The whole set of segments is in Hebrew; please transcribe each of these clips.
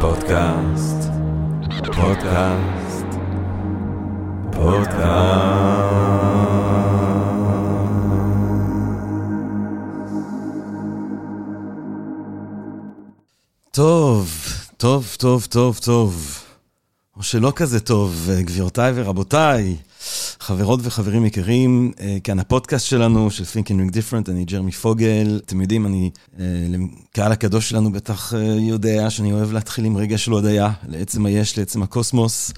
פודקאסט, פודקאסט, פודקאסט. טוב, טוב, טוב, טוב, טוב. או שלא כזה טוב, גבירותיי ורבותיי, חברות וחברים יקרים, אה, כאן הפודקאסט שלנו, של Thinking Different, אני ג'רמי פוגל. אתם יודעים, אני, אה, לקהל הקדוש שלנו בטח אה, יודע שאני אוהב להתחיל עם רגע של הודיה, לעצם היש, לעצם הקוסמוס,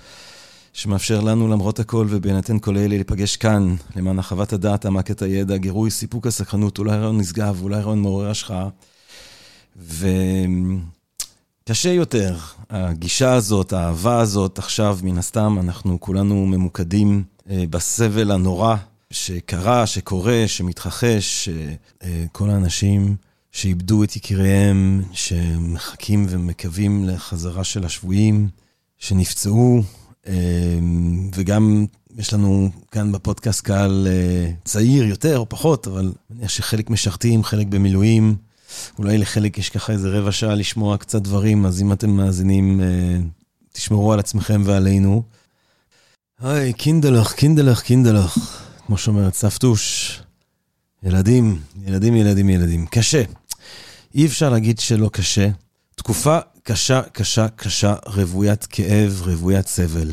שמאפשר לנו למרות הכל ובהינתן כל אלה להיפגש כאן, למען הרחבת הדעת, העמקת הידע, גירוי, סיפוק הסקרנות, אולי רעיון נשגב, אולי רעיון מעורר השחאה. ו... קשה יותר. הגישה הזאת, האהבה הזאת, עכשיו, מן הסתם, אנחנו כולנו ממוקדים אה, בסבל הנורא שקרה, שקורה, שמתרחש, אה, כל האנשים שאיבדו את יקיריהם, שמחכים ומקווים לחזרה של השבויים, שנפצעו, אה, וגם יש לנו כאן בפודקאסט קהל צעיר יותר או פחות, אבל אני מניח שחלק משרתים, חלק במילואים. אולי לחלק יש ככה איזה רבע שעה לשמוע קצת דברים, אז אם אתם מאזינים, אה, תשמרו על עצמכם ועלינו. היי, קינדלך, קינדלך, קינדלך, כמו שאומרת סבתוש. ילדים, ילדים, ילדים, ילדים. קשה. אי אפשר להגיד שלא קשה. תקופה קשה, קשה, קשה, רוויית כאב, רוויית סבל.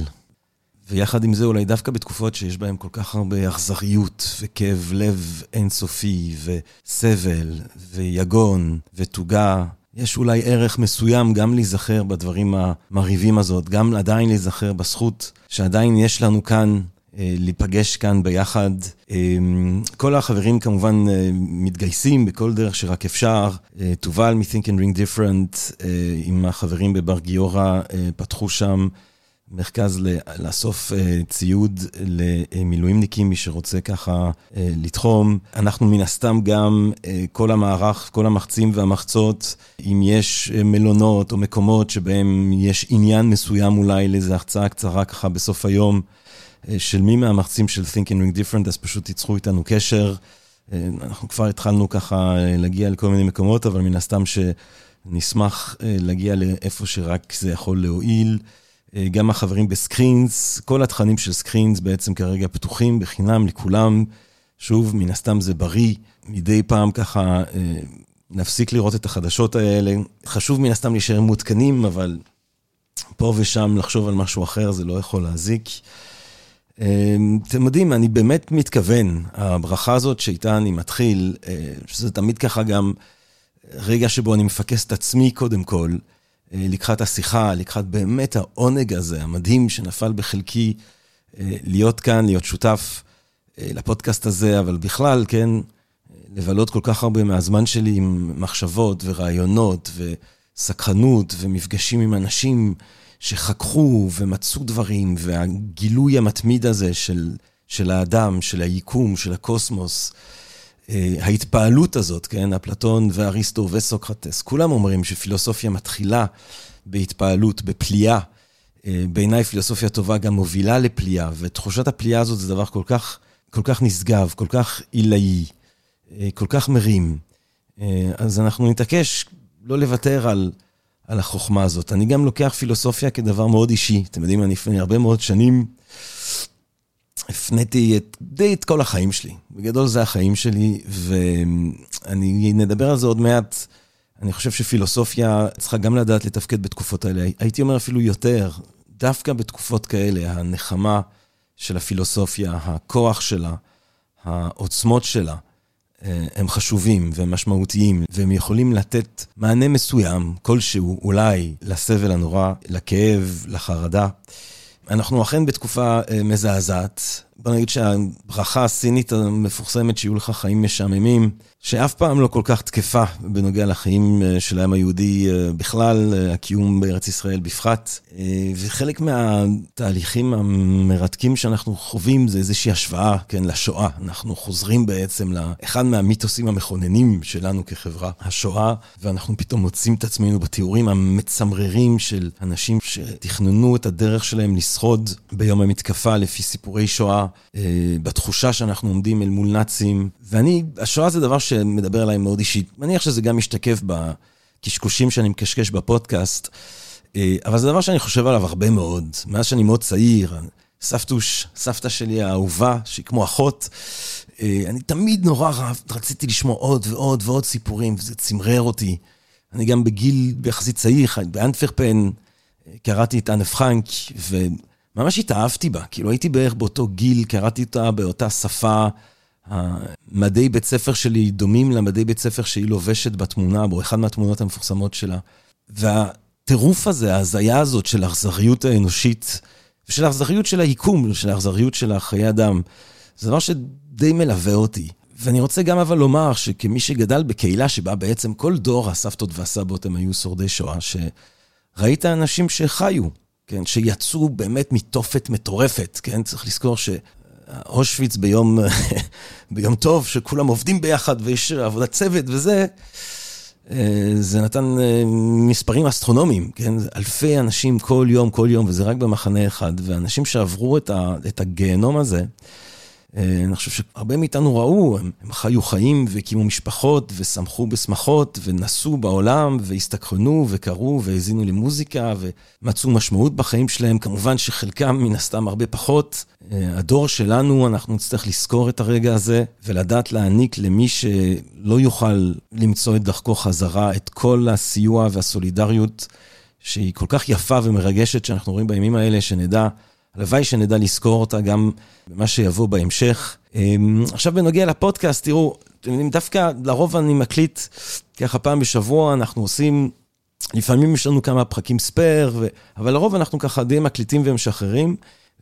ויחד עם זה, אולי דווקא בתקופות שיש בהן כל כך הרבה אכזריות וכאב לב אינסופי וסבל ויגון ותוגה, יש אולי ערך מסוים גם להיזכר בדברים המרהיבים הזאת, גם עדיין להיזכר בזכות שעדיין יש לנו כאן אה, להיפגש כאן ביחד. אה, כל החברים כמובן אה, מתגייסים בכל דרך שרק אפשר. תובל מ-Think and Ring Different עם החברים בבר גיורא פתחו שם מרכז לאסוף אה, ציוד למילואימניקים, מי שרוצה ככה אה, לתחום. אנחנו מן הסתם גם, אה, כל המערך, כל המחצים והמחצות, אם יש מלונות או מקומות שבהם יש עניין מסוים אולי לאיזו החצאה קצרה ככה בסוף היום, של מי מהמחצים של Think and Ring Different, אז פשוט תיצחו איתנו קשר. אנחנו כבר התחלנו ככה להגיע לכל מיני מקומות, אבל מן הסתם שנשמח להגיע לאיפה שרק זה יכול להועיל. אה, גם החברים בסקרינס, כל התכנים של סקרינס בעצם כרגע פתוחים בחינם לכולם. שוב, מן הסתם זה בריא, מדי פעם ככה אה, נפסיק לראות את החדשות האלה. חשוב מן הסתם להישאר מעודכנים, אבל פה ושם לחשוב על משהו אחר זה לא יכול להזיק. אה, אתם יודעים, אני באמת מתכוון, הברכה הזאת שאיתה אני מתחיל, שזה תמיד ככה גם רגע שבו אני מפקס את עצמי קודם כל. אה, לקחת השיחה, לקחת באמת העונג הזה, המדהים שנפל בחלקי, אה, להיות כאן, להיות שותף אה, לפודקאסט הזה, אבל בכלל, כן, לבלות כל כך הרבה מהזמן שלי עם מחשבות ורעיונות וסקרנות ומפגשים עם אנשים שחככו ומצאו דברים, והגילוי המתמיד הזה של, של האדם, של היקום, של הקוסמוס. אה, ההתפעלות הזאת, כן, אפלטון ואריסטו וסוקרטס, כולם אומרים שפילוסופיה מתחילה בהתפעלות, בפליאה. אה, בעיניי פילוסופיה טובה גם מובילה לפליאה, ותחושת הפליאה הזאת זה דבר כל כך, כל כך נשגב, כל כך עילאי, אה, כל כך מרים. אז אנחנו נתעקש לא לוותר על, על החוכמה הזאת. אני גם לוקח פילוסופיה כדבר מאוד אישי. אתם יודעים, אני לפני הרבה מאוד שנים הפניתי את, די את כל החיים שלי. בגדול זה החיים שלי, ואני נדבר על זה עוד מעט. אני חושב שפילוסופיה צריכה גם לדעת לתפקד בתקופות האלה. הייתי אומר אפילו יותר, דווקא בתקופות כאלה, הנחמה של הפילוסופיה, הכוח שלה, העוצמות שלה, אה, הם חשובים והם משמעותיים, והם יכולים לתת מענה מסוים, כלשהו, אולי, לסבל הנורא, לכאב, לחרדה. אנחנו אכן בתקופה אה, מזעזעת. בוא נגיד שהברכה הסינית המפורסמת, שיהיו לך חיים משעממים, שאף פעם לא כל כך תקפה בנוגע לחיים אה, של העם היהודי אה, בכלל, אה, הקיום בארץ ישראל בפחת. וחלק מהתהליכים המרתקים שאנחנו חווים זה איזושהי השוואה, כן, לשואה. אנחנו חוזרים בעצם לאחד מהמיתוסים המכוננים שלנו כחברה, השואה, ואנחנו פתאום מוצאים את עצמנו בתיאורים המצמררים של אנשים שתכננו את הדרך שלהם לשרוד ביום המתקפה לפי סיפורי שואה. בתחושה שאנחנו עומדים אל מול נאצים. ואני, השואה זה דבר שמדבר אליי מאוד אישית. מניח שזה גם משתקף בקשקושים שאני מקשקש בפודקאסט. אבל זה דבר שאני חושב עליו הרבה מאוד. מאז שאני מאוד צעיר, סבתוש, סבתא שלי האהובה, שהיא כמו אחות, אני תמיד נורא רציתי לשמוע עוד ועוד ועוד סיפורים, וזה צמרר אותי. אני גם בגיל יחסית צעיר, באנטוורפן, קראתי את אנה פרנק, וממש התאהבתי בה. כאילו הייתי בערך באותו גיל, קראתי אותה באותה שפה. המדי בית ספר שלי דומים למדי בית ספר שהיא לובשת בתמונה, בו אחד מהתמונות המפורסמות שלה. והטירוף הזה, ההזיה הזאת של האכזריות האנושית, ושל האכזריות של היקום, של האכזריות של החיי אדם, זה דבר שדי מלווה אותי. ואני רוצה גם אבל לומר שכמי שגדל בקהילה שבה בעצם כל דור הסבתות והסבות הם היו שורדי שואה, שראית אנשים שחיו, כן, שיצאו באמת מתופת מטורפת, כן, צריך לזכור שאושוויץ ביום, ביום טוב, שכולם עובדים ביחד ויש עבודת צוות וזה, אה, זה נתן אה, מספרים אסטרונומיים, כן? אלפי אנשים כל יום, כל יום, וזה רק במחנה אחד. ואנשים שעברו את הגיהנום הזה, אני חושב שהרבה מאיתנו ראו, הם, הם חיו חיים והקימו משפחות ושמחו בשמחות ונסעו בעולם והסתקרנו וקראו והאזינו למוזיקה ומצאו משמעות בחיים שלהם. כמובן שחלקם מן הסתם הרבה פחות. אה, הדור שלנו, אנחנו נצטרך לזכור את הרגע הזה ולדעת להעניק למי שלא יוכל למצוא את דרכו חזרה את כל הסיוע והסולידריות שהיא כל כך יפה ומרגשת שאנחנו רואים בימים האלה, שנדע הלוואי שנדע לזכור אותה גם במה שיבוא בהמשך. אמ, עכשיו בנוגע לפודקאסט, תראו, דווקא לרוב אני מקליט ככה פעם בשבוע, אנחנו עושים, לפעמים יש לנו כמה פרקים ספייר, ו... אבל לרוב אנחנו ככה די מקליטים ומשחררים.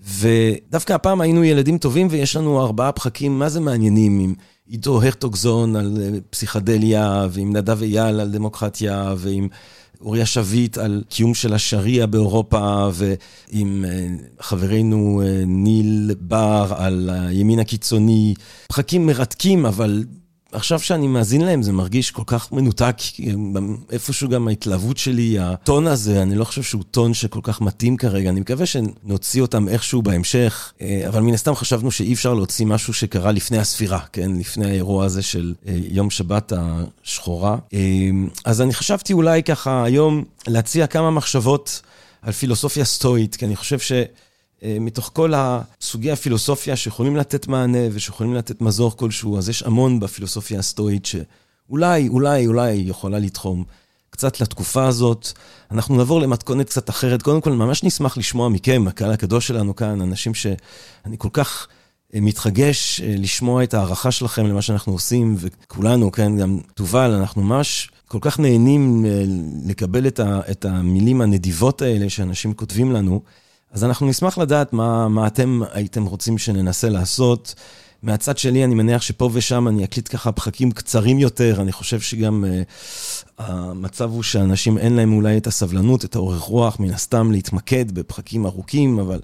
ודווקא הפעם היינו ילדים טובים ויש לנו ארבעה פרקים, מה זה מעניינים, עם עידו הרטוגזון על אה, פסיכדליה, ועם נדב אייל על דמוקרטיה, ועם אוריה שביט על קיום של השריעה באירופה, ועם אה, חברנו אה, ניל בר על הימין הקיצוני. פרקים מרתקים, אבל עכשיו שאני מאזין להם זה מרגיש כל כך מנותק, איפשהו גם ההתלהבות שלי, הטון הזה, אני לא חושב שהוא טון שכל כך מתאים כרגע, אני מקווה שנוציא אותם איכשהו בהמשך, אה, אבל מן הסתם חשבנו שאי אפשר להוציא משהו שקרה לפני הספירה, כן? לפני האירוע הזה של אה, יום שבת השחורה. אה, אז אני חשבתי אולי ככה היום להציע כמה מחשבות על פילוסופיה סטואית, כי אני חושב ש... אה, מתוך כל הסוגי הפילוסופיה שיכולים לתת מענה ושיכולים לתת מזור כלשהו, אז יש המון בפילוסופיה הסטואית שאולי, אולי, אולי יכולה לתחום קצת לתקופה הזאת. אנחנו נעבור למתכונת קצת אחרת. קודם כל, ממש נשמח לשמוע מכם, הקהל הקדוש שלנו כאן, אנשים שאני כל כך אה, מתרגש אה, לשמוע את ההערכה שלכם למה שאנחנו עושים, וכולנו, כן, גם תובל, אנחנו ממש כל כך נהנים לקבל את המילים הנדיבות האלה שאנשים כותבים לנו. אז אנחנו נשמח לדעת מה, מה אתם הייתם רוצים שננסה לעשות. מהצד שלי, אני מניח שפה ושם אני אקליט ככה פרקים קצרים יותר. אני חושב שגם אה, המצב הוא שאנשים אין להם אולי את הסבלנות, את האורך רוח, מן הסתם להתמקד בפרקים ארוכים, אבל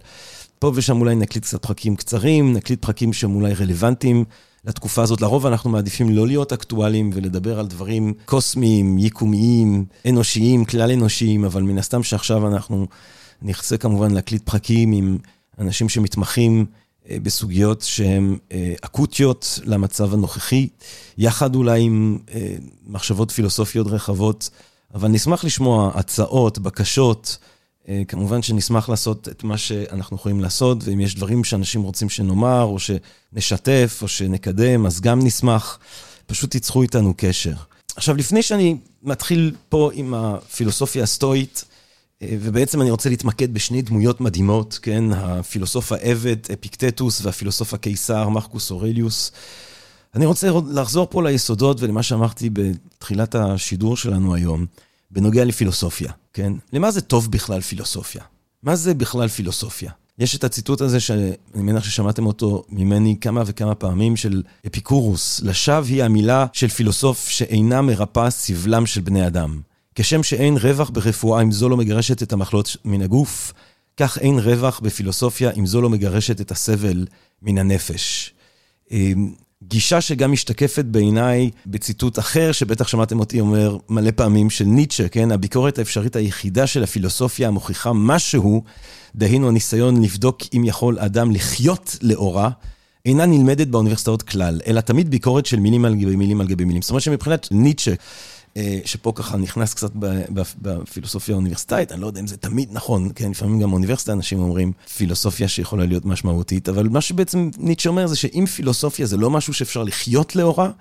פה ושם אולי נקליט קצת פרקים קצרים, נקליט פרקים שהם אולי רלוונטיים. לתקופה הזאת. לרוב אנחנו מעדיפים לא להיות אקטואליים ולדבר על דברים קוסמיים, יקומיים, אנושיים, כלל אנושיים, אבל מן הסתם שעכשיו אנחנו נכסה כמובן להקליט פרקים עם אנשים שמתמחים אה, בסוגיות שהן אה, אקוטיות למצב הנוכחי, יחד אולי עם אה, מחשבות פילוסופיות רחבות, אבל נשמח לשמוע הצעות, בקשות. כמובן שנשמח לעשות את מה שאנחנו יכולים לעשות, ואם יש דברים שאנשים רוצים שנאמר, או שנשתף, או שנקדם, אז גם נשמח. פשוט תיצחו איתנו קשר. עכשיו, לפני שאני מתחיל פה עם הפילוסופיה הסטואית, ובעצם אני רוצה להתמקד בשני דמויות מדהימות, כן? הפילוסוף העבד אפיקטטוס והפילוסוף הקיסר מרקוס אורליוס. אני רוצה לחזור פה ליסודות ולמה שאמרתי בתחילת השידור שלנו היום, בנוגע לפילוסופיה, כן? למה זה טוב בכלל פילוסופיה? מה זה בכלל פילוסופיה? יש את הציטוט הזה, שאני מניח ששמעתם אותו ממני כמה וכמה פעמים, של אפיקורוס, לשווא היא המילה של פילוסוף שאינה מרפאה סבלם של בני אדם. כשם שאין רווח ברפואה אם זו לא מגרשת את המחלות מן הגוף, כך אין רווח בפילוסופיה אם זו לא מגרשת את הסבל מן הנפש. אמ, גישה שגם משתקפת בעיניי בציטוט אחר, שבטח שמעתם אותי אומר מלא פעמים, של ניטשה, כן? הביקורת האפשרית היחידה של הפילוסופיה המוכיחה משהו, דהינו הניסיון לבדוק אם יכול אדם לחיות לאורה, אינה נלמדת באוניברסיטאות כלל, אלא תמיד ביקורת של מילים על גבי מילים על גבי מילים. זאת אומרת שמבחינת ניטשה, שפה ככה נכנס קצת בפילוסופיה האוניברסיטאית, אני לא יודע אם זה תמיד נכון, כן, לפעמים גם באוניברסיטה אנשים אומרים פילוסופיה שיכולה להיות משמעותית, אבל מה שבעצם ניטשה אומר זה שאם פילוסופיה זה לא משהו שאפשר לחיות לאורה,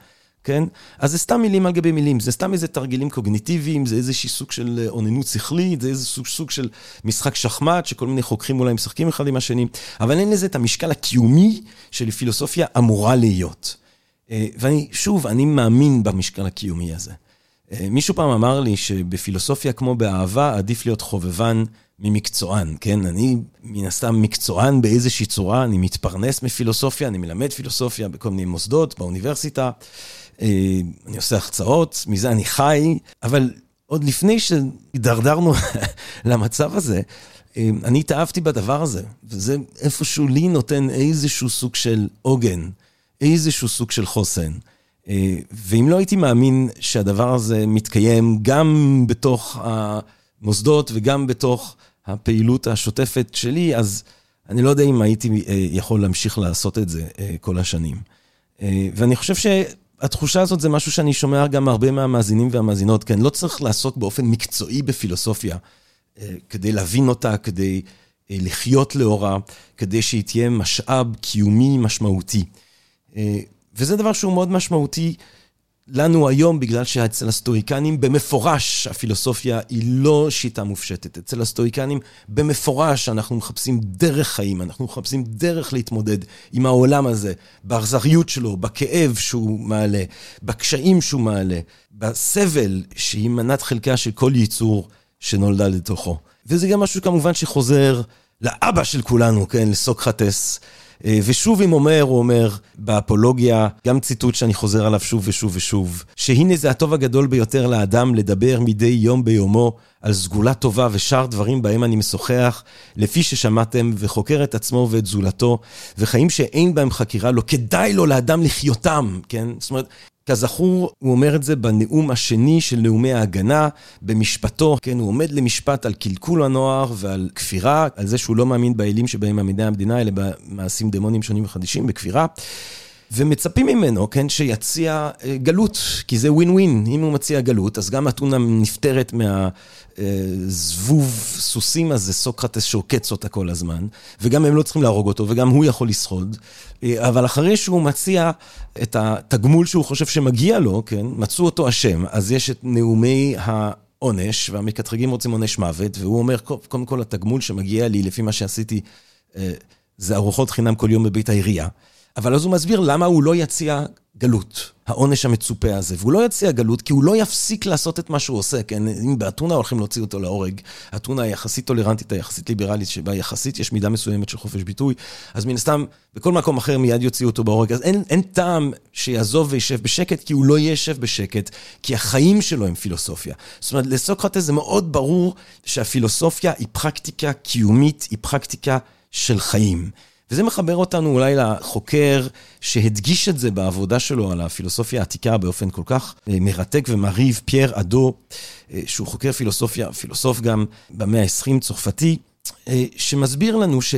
כן? אז זה סתם מילים על גבי מילים, זה סתם איזה תרגילים קוגניטיביים, זה איזשהי סוג של אוננות שכלית, זה איזה סוג, סוג של משחק שחמט, שכל מיני חוקרים אולי משחקים אחד עם השני, אבל אין לזה את המשקל הקיומי של פילוסופיה אמורה להיות. אה, ואני, שוב, אני מאמין במשקל הקיומי הזה. אה, מישהו פעם אמר לי שבפילוסופיה כמו באהבה, עדיף להיות חובבן ממקצוען, כן? אני מן הסתם מקצוען באיזושהי צורה, אני מתפרנס מפילוסופיה, אני מלמד פילוסופיה בכל מיני מוסדות, באוניברסיטה. אה, אני עושה החצאות, מזה אני חי, אבל עוד לפני שהידרדרנו למצב הזה, אה, אני התאהבתי בדבר הזה, וזה איפשהו לי נותן איזשהו סוג של עוגן, איזשהו סוג של חוסן. אה, ואם לא הייתי מאמין שהדבר הזה מתקיים גם בתוך המוסדות וגם בתוך הפעילות השוטפת שלי, אז אני לא יודע אם הייתי יכול להמשיך לעשות את זה כל השנים. ואני חושב ש... התחושה הזאת זה משהו שאני שומע גם הרבה מהמאזינים והמאזינות, כן, לא צריך לעסוק באופן מקצועי בפילוסופיה אה, כדי להבין אותה, כדי אה, לחיות לאורה, כדי שהיא תהיה משאב קיומי משמעותי. וזה דבר שהוא מאוד משמעותי לנו היום, בגלל שאצל הסטואיקנים במפורש הפילוסופיה היא לא שיטה מופשטת. אצל הסטואיקנים במפורש אנחנו מחפשים דרך חיים, אנחנו מחפשים דרך להתמודד עם העולם הזה, באכזריות שלו, בכאב שהוא מעלה, בקשיים שהוא מעלה, בסבל שהיא מנת חלקה של כל ייצור שנולדה לתוכו. וזה גם משהו כמובן שחוזר לאבא של כולנו, כן, לסוקרטס. אה, ושוב אם אומר, הוא אומר באפולוגיה, גם ציטוט שאני חוזר עליו שוב ושוב ושוב, שהנה זה הטוב הגדול ביותר לאדם לדבר מדי יום ביומו על סגולה טובה ושאר דברים בהם אני משוחח, לפי ששמעתם, וחוקר את עצמו ואת זולתו, וחיים שאין בהם חקירה, לא כדאי לו לאדם לחיותם, כן? זאת אומרת, כזכור, הוא אומר את זה בנאום השני של נאומי ההגנה, במשפטו, כן, הוא עומד למשפט על קלקול הנוער ועל כפירה, על זה שהוא לא מאמין באלים שבהם מעמידי המדינה, אלא במעשים דמונים שונים וחדישים, בכפירה. ומצפים ממנו, כן, שיציע אה, גלות, כי זה ווין ווין. אם הוא מציע גלות, אז גם אתונה נפטרת מהזבוב אה, סוסים הזה, סוקרטס שעוקץ אותה כל הזמן, וגם הם לא צריכים להרוג אותו, וגם הוא יכול לשרוד. אה, אבל אחרי שהוא מציע את התגמול שהוא חושב שמגיע לו, כן, מצאו אותו אשם, אז יש את נאומי ה... עונש, והמקטרגים רוצים עונש מוות, והוא אומר, קודם כל, התגמול שמגיע לי לפי מה שעשיתי, זה ארוחות חינם כל יום בבית העירייה. אבל אז הוא מסביר למה הוא לא יציע גלות, העונש המצופה הזה. והוא לא יציע גלות כי הוא לא יפסיק לעשות את מה שהוא עושה, כן? אם באתונה הולכים להוציא אותו להורג, אתונה היחסית טולרנטית, היחסית ליברלית, שבה יחסית יש מידה מסוימת של חופש ביטוי, אז מן הסתם, בכל מקום אחר מיד יוציאו אותו בהורג. אז אין, אין טעם שיעזוב וישב בשקט, כי הוא לא יישב בשקט, כי החיים שלו הם פילוסופיה. זאת אומרת, לסוקרטס זה מאוד ברור שהפילוסופיה היא פרקטיקה קיומית, היא פרקטיקה של חיים. וזה מחבר אותנו אולי לחוקר שהדגיש את זה בעבודה שלו על הפילוסופיה העתיקה באופן כל כך אה, מרתק ומרהיב, פייר אדו, אה, שהוא חוקר פילוסופיה, פילוסוף גם במאה ה-20 צרפתי, אה, שמסביר לנו ש...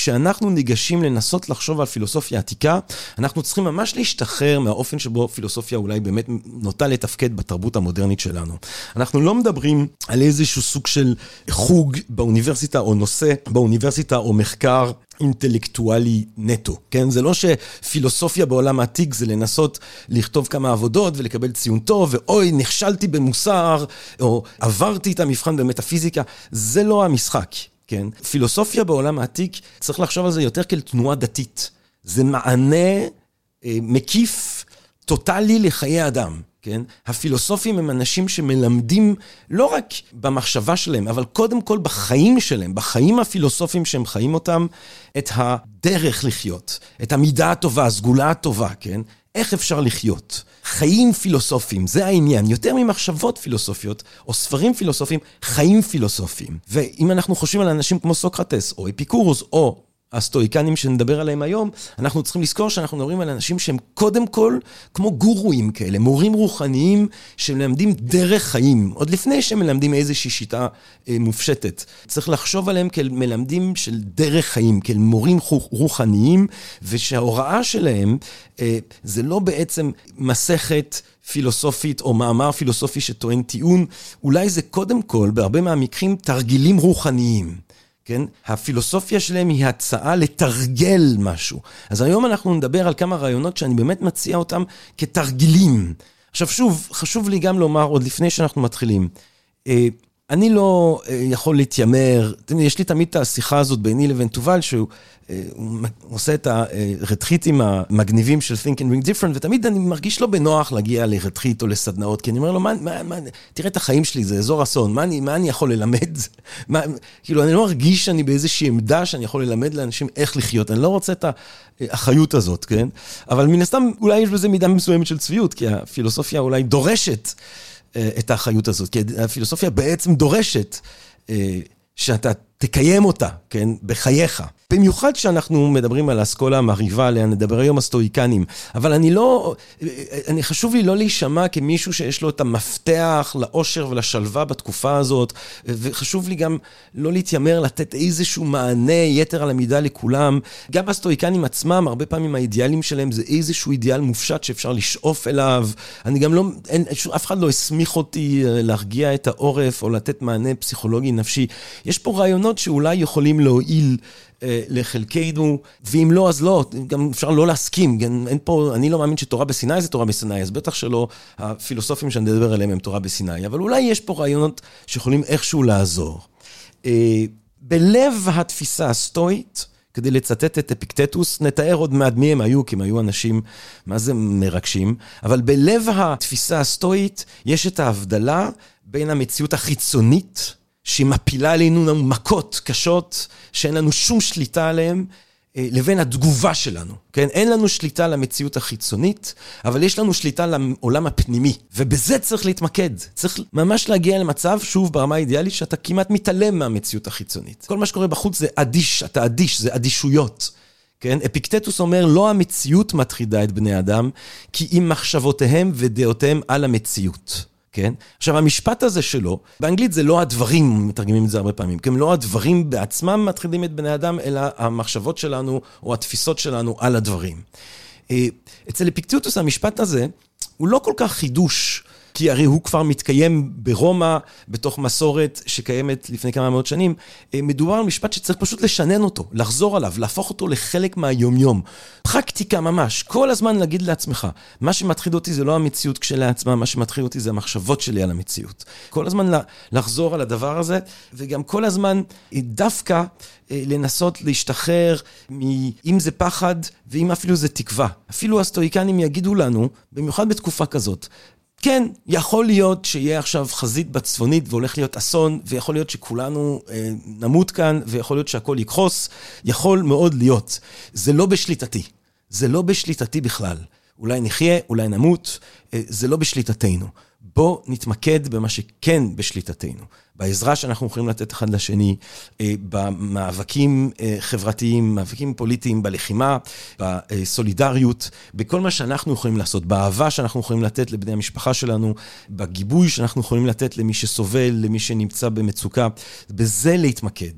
כשאנחנו ניגשים לנסות לחשוב על פילוסופיה עתיקה, אנחנו צריכים ממש להשתחרר מהאופן שבו פילוסופיה אולי באמת נוטה לתפקד בתרבות המודרנית שלנו. אנחנו לא מדברים על איזשהו סוג של חוג באוניברסיטה או נושא באוניברסיטה או מחקר אינטלקטואלי נטו, כן? זה לא שפילוסופיה בעולם העתיק זה לנסות לכתוב כמה עבודות ולקבל ציון טוב, ואוי, נכשלתי במוסר, או עברתי את המבחן במטאפיזיקה, זה לא המשחק. כן? פילוסופיה בעולם העתיק, צריך לחשוב על זה יותר כאל תנועה דתית. זה מענה אה, מקיף, טוטאלי לחיי אדם. כן? הפילוסופים הם אנשים שמלמדים לא רק במחשבה שלהם, אבל קודם כל בחיים שלהם, בחיים הפילוסופיים שהם חיים אותם, את הדרך לחיות, את המידה הטובה, הסגולה הטובה, כן? איך אפשר לחיות. חיים פילוסופיים, זה העניין. יותר ממחשבות פילוסופיות, או ספרים פילוסופיים, חיים פילוסופיים. ואם אנחנו חושבים על אנשים כמו סוקרטס, או אפיקורוס, או הסטואיקנים שנדבר עליהם היום, אנחנו צריכים לזכור שאנחנו מדברים על אנשים שהם קודם כל כמו גורואים כאלה, מורים רוחניים שמלמדים דרך חיים, עוד לפני שהם מלמדים איזושהי שיטה אה, מופשטת. צריך לחשוב עליהם כאל מלמדים של דרך חיים, כאל מורים רוחניים, ושההוראה שלהם אה, זה לא בעצם מסכת פילוסופית או מאמר פילוסופי שטוען טיעון, אולי זה קודם כל, בהרבה מהמקרים, תרגילים רוחניים. כן? הפילוסופיה שלהם היא הצעה לתרגל משהו. אז היום אנחנו נדבר על כמה רעיונות שאני באמת מציע אותם כתרגילים. עכשיו שוב, חשוב לי גם לומר, עוד לפני שאנחנו מתחילים, אה, אני לא אה, יכול להתיימר, יש לי תמיד את השיחה הזאת ביני לבין תובל, שהוא אה, עושה את הרתחיתים המגניבים של Think and Ring Different, ותמיד אני מרגיש לא בנוח להגיע לרתחית או לסדנאות, כי אני אומר לו, מה, מה, מה, תראה את החיים שלי, זה אזור אסון, מה אני, מה אני יכול ללמד? מה, כאילו, אני לא מרגיש שאני באיזושהי עמדה שאני יכול ללמד לאנשים איך לחיות, אני לא רוצה את האחריות הזאת, כן? אבל מן הסתם, אולי יש בזה מידה מסוימת של צביעות, כי הפילוסופיה אולי דורשת. אה, את האחריות הזאת, כי הפילוסופיה בעצם דורשת אה, שאתה תקיים אותה, כן, בחייך. במיוחד כשאנחנו מדברים על האסכולה המרהיבה עליה, נדבר היום הסטואיקנים. אבל אני לא, אני חשוב לי לא להישמע כמישהו שיש לו את המפתח לאושר ולשלווה בתקופה הזאת, וחשוב לי גם לא להתיימר לתת איזשהו מענה יתר על המידה לכולם. גם הסטואיקנים עצמם, הרבה פעמים האידיאלים שלהם זה איזשהו אידיאל מופשט שאפשר לשאוף אליו. אני גם לא, אין, אף אחד לא הסמיך אותי אה, להרגיע את העורף או לתת מענה פסיכולוגי נפשי. יש פה רעיונות שאולי יכולים להועיל. אה, לחלקנו, ואם לא, אז לא, גם אפשר לא להסכים, גם אין פה, אני לא מאמין שתורה בסיני זה תורה בסיני, אז בטח שלא. הפילוסופים שאני מדבר עליהם הם תורה בסיני, אבל אולי יש פה רעיונות שיכולים איכשהו לעזור. אה, בלב התפיסה הסטואית, כדי לצטט את אפיקטטוס, נתאר עוד מעט מי הם היו, כי הם היו אנשים, מה זה מרגשים, אבל בלב התפיסה הסטואית יש את ההבדלה בין המציאות החיצונית, שהיא מפילה עלינו מכות קשות, שאין לנו שום שליטה עליהן, אה, לבין התגובה שלנו, כן? אין לנו שליטה על המציאות החיצונית, אבל יש לנו שליטה על העולם הפנימי, ובזה צריך להתמקד. צריך ממש להגיע למצב, שוב, ברמה האידיאלית, שאתה כמעט מתעלם מהמציאות החיצונית. כל מה שקורה בחוץ זה אדיש, אתה אדיש, זה אדישויות. כן? אפיקטטוס אומר, לא המציאות מטרידה את בני אדם, כי אם מחשבותיהם ודעותיהם על המציאות. כן? עכשיו, המשפט הזה שלו, באנגלית זה לא הדברים, מתרגמים את זה הרבה פעמים, כי הם לא הדברים בעצמם מטרידים את בני אדם, אלא המחשבות שלנו או התפיסות שלנו על הדברים. אה, אצל אפיקטיוטוס המשפט הזה הוא לא כל כך חידוש. כי הרי הוא כבר מתקיים ברומא, בתוך מסורת שקיימת לפני כמה מאות שנים. אה, מדובר על משפט שצריך פשוט לשנן אותו, לחזור עליו, להפוך אותו לחלק מהיומיום. פרקטיקה ממש, כל הזמן להגיד לעצמך, מה שמטחיד אותי זה לא המציאות כשלעצמה, מה שמטחיד אותי זה המחשבות שלי על המציאות. כל הזמן לחזור על הדבר הזה, וגם כל הזמן אה, דווקא אה, לנסות להשתחרר מאם זה פחד ואם אפילו זה תקווה. אפילו הסטואיקנים יגידו לנו, במיוחד בתקופה כזאת, כן, יכול להיות שיהיה עכשיו חזית בצפונית והולך להיות אסון, ויכול להיות שכולנו אה, נמות כאן, ויכול להיות שהכל יקחוס, יכול מאוד להיות. זה לא בשליטתי. זה לא בשליטתי בכלל. אולי נחיה, אולי נמות, אה, זה לא בשליטתנו. בוא נתמקד במה שכן בשליטתנו. בעזרה שאנחנו יכולים לתת אחד לשני, אה, במאבקים אה, חברתיים, מאבקים פוליטיים, בלחימה, בסולידריות, בכל מה שאנחנו יכולים לעשות, באהבה שאנחנו יכולים לתת לבני המשפחה שלנו, בגיבוי שאנחנו יכולים לתת למי שסובל, למי שנמצא במצוקה, בזה להתמקד.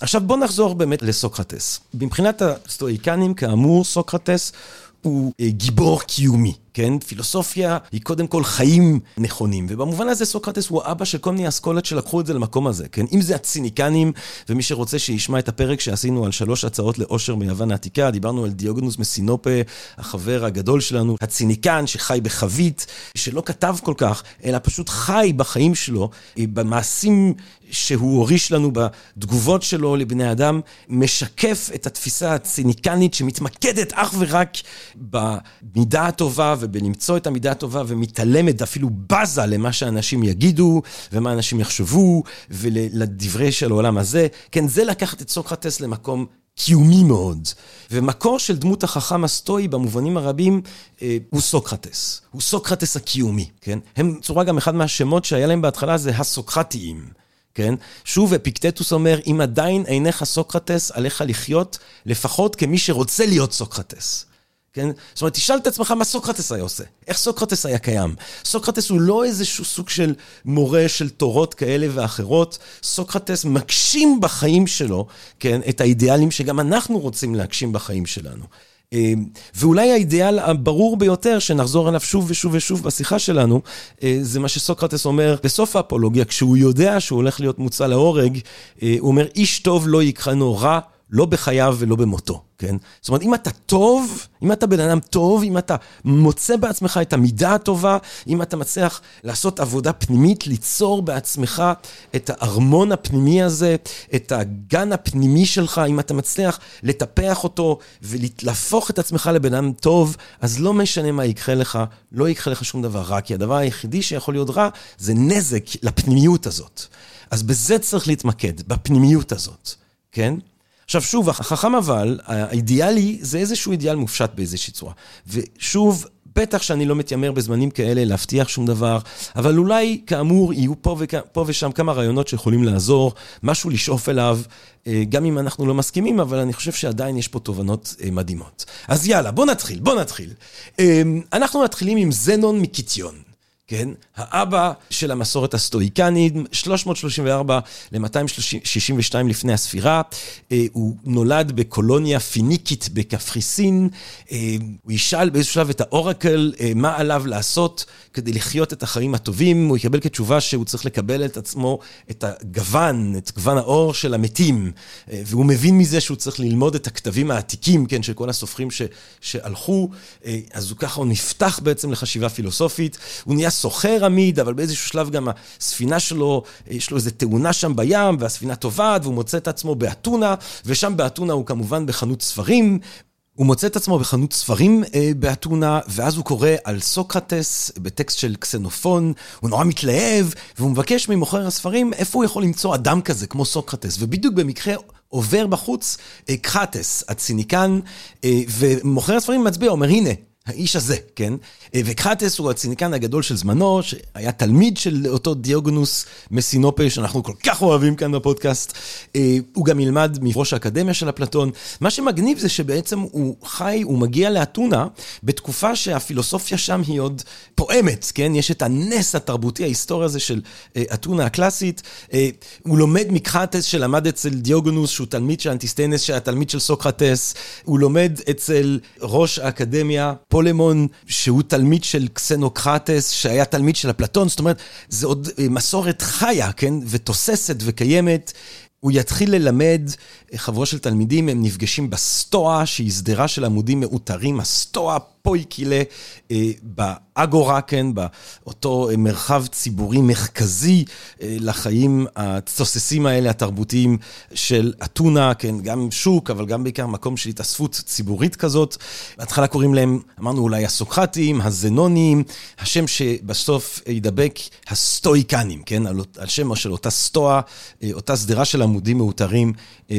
עכשיו בואו נחזור באמת לסוקרטס. מבחינת הסטואיקנים, כאמור, סוקרטס הוא אה, גיבור קיומי. כן? פילוסופיה היא קודם כל חיים נכונים, ובמובן הזה סוקרטס הוא האבא של כל מיני אסכולות שלקחו את זה למקום הזה, כן? אם זה הציניקנים, ומי שרוצה שישמע את הפרק שעשינו על שלוש הצעות לאושר מיוון העתיקה, דיברנו על דיוגנוס מסינופה, החבר הגדול שלנו, הציניקן שחי בחבית, שלא כתב כל כך, אלא פשוט חי בחיים שלו, אה, במעשים שהוא הוריש לנו בתגובות שלו לבני אדם, משקף את התפיסה הציניקנית שמתמקדת אך ורק במידה הטובה ובלמצוא את המידה הטובה ומתעלמת, אפילו בזה למה שאנשים יגידו ומה אנשים יחשבו ולדברי של העולם הזה. כן, זה לקחת את סוקרטס למקום קיומי מאוד. ומקור של דמות החכם הסטואי במובנים הרבים אה, הוא סוקרטס. הוא סוקרטס הקיומי, כן? הם צורה גם אחד מהשמות שהיה להם בהתחלה זה הסוקרטיים. כן? שוב, אפיקטטוס אומר, אם עדיין אינך סוקרטס, עליך לחיות לפחות כמי שרוצה להיות סוקרטס. כן? זאת אומרת, תשאל את עצמך מה סוקרטס היה עושה. איך סוקרטס היה קיים? סוקרטס הוא לא איזשהו סוג של מורה של תורות כאלה ואחרות. סוקרטס מגשים בחיים שלו, כן, את האידיאלים שגם אנחנו רוצים להגשים בחיים שלנו. אה, ואולי האידיאל הברור ביותר, שנחזור עליו שוב ושוב ושוב בשיחה שלנו, אה, זה מה שסוקרטס אומר בסוף האפולוגיה, כשהוא יודע שהוא הולך להיות מוצא להורג, אה, הוא אומר, איש טוב לא יקרנו רע, לא בחייו ולא במותו. כן? זאת אומרת, אם אתה טוב, אם אתה בן אדם טוב, אם אתה מוצא בעצמך את המידה הטובה, אם אתה מצליח לעשות עבודה פנימית, ליצור בעצמך את הארמון הפנימי הזה, את הגן הפנימי שלך, אם אתה מצליח לטפח אותו ולהפוך את עצמך לבן אדם טוב, אז לא משנה מה יקרה לך, לא יקרה לך שום דבר רע, כי הדבר היחידי שיכול להיות רע זה נזק לפנימיות הזאת. אז בזה צריך להתמקד, בפנימיות הזאת, כן? עכשיו שוב, החכם אבל, האידיאלי זה איזשהו אידיאל מופשט באיזושהי צורה. ושוב, בטח שאני לא מתיימר בזמנים כאלה להבטיח שום דבר, אבל אולי, כאמור, יהיו פה, וכ... פה ושם כמה רעיונות שיכולים לעזור, משהו לשאוף אליו, אה, גם אם אנחנו לא מסכימים, אבל אני חושב שעדיין יש פה תובנות אה, מדהימות. אז יאללה, בוא נתחיל, בוא נתחיל. אה, אנחנו מתחילים עם זנון מקיטיון. כן? האבא של המסורת הסטואיקנית, 334 ל-262 לפני הספירה. אה, הוא נולד בקולוניה פיניקית בקפריסין. אה, הוא ישאל באיזשהו שלב את האורקל אה, מה עליו לעשות כדי לחיות את החיים הטובים. הוא יקבל כתשובה שהוא צריך לקבל את עצמו, את הגוון, את גוון האור של המתים. והוא מבין מזה שהוא צריך ללמוד את הכתבים העתיקים, כן, של כל הסופרים ש, שהלכו. אז הוא ככה, הוא נפתח בעצם לחשיבה פילוסופית. הוא נהיה סוחר עמיד, אבל באיזשהו שלב גם הספינה שלו, יש לו איזו תאונה שם בים, והספינה טובעת, והוא מוצא את עצמו באתונה, ושם באתונה הוא כמובן בחנות ספרים. הוא מוצא את עצמו בחנות ספרים אה, באתונה, ואז הוא קורא על סוקרטס בטקסט של קסנופון, הוא נורא מתלהב, והוא מבקש ממוכר הספרים איפה הוא יכול למצוא אדם כזה כמו סוקרטס, ובדיוק במקרה עובר בחוץ אה, קרטס, הציניקן, אה, ומוכר הספרים מצביע, אומר הנה, האיש הזה, כן? אה, וקרטס הוא הציניקן הגדול של זמנו, שהיה תלמיד של אותו דיוגנוס מסינופה, שאנחנו כל כך אוהבים כאן בפודקאסט. אה, הוא גם ילמד מראש האקדמיה של אפלטון. מה שמגניב זה שבעצם הוא חי, הוא מגיע לאתונה, בתקופה שהפילוסופיה שם היא עוד פועמת, כן? יש את הנס התרבותי ההיסטורי הזה של אה, אתונה הקלאסית. הוא לומד מקרטס שלמד אצל דיוגנס, שהוא תלמיד של אנטיסטנס, שהיה תלמיד של סוקרטס. הוא לומד אצל ראש האקדמיה. פולמון, שהוא תלמיד של קסנוקרטס, שהיה תלמיד של אפלטון, זאת אומרת, זו עוד אה, מסורת חיה, כן? ותוססת וקיימת. הוא יתחיל ללמד חבורה של תלמידים, הם נפגשים בסטואה, שהיא שדרה של עמודים מעוטרים, הסטואה פויקילה, אה, באגורה, כן, באותו מרחב ציבורי מרכזי אה, לחיים התוססים האלה, התרבותיים של אתונה, כן, גם שוק, אבל גם בעיקר מקום של התאספות ציבורית כזאת. בהתחלה קוראים להם, אמרנו אולי הסוקרטים, הזנונים, השם שבסוף ידבק, הסטואיקנים, כן, על, על שם של אותה סטואה, אה, אותה שדרה של עמודים מאותרים.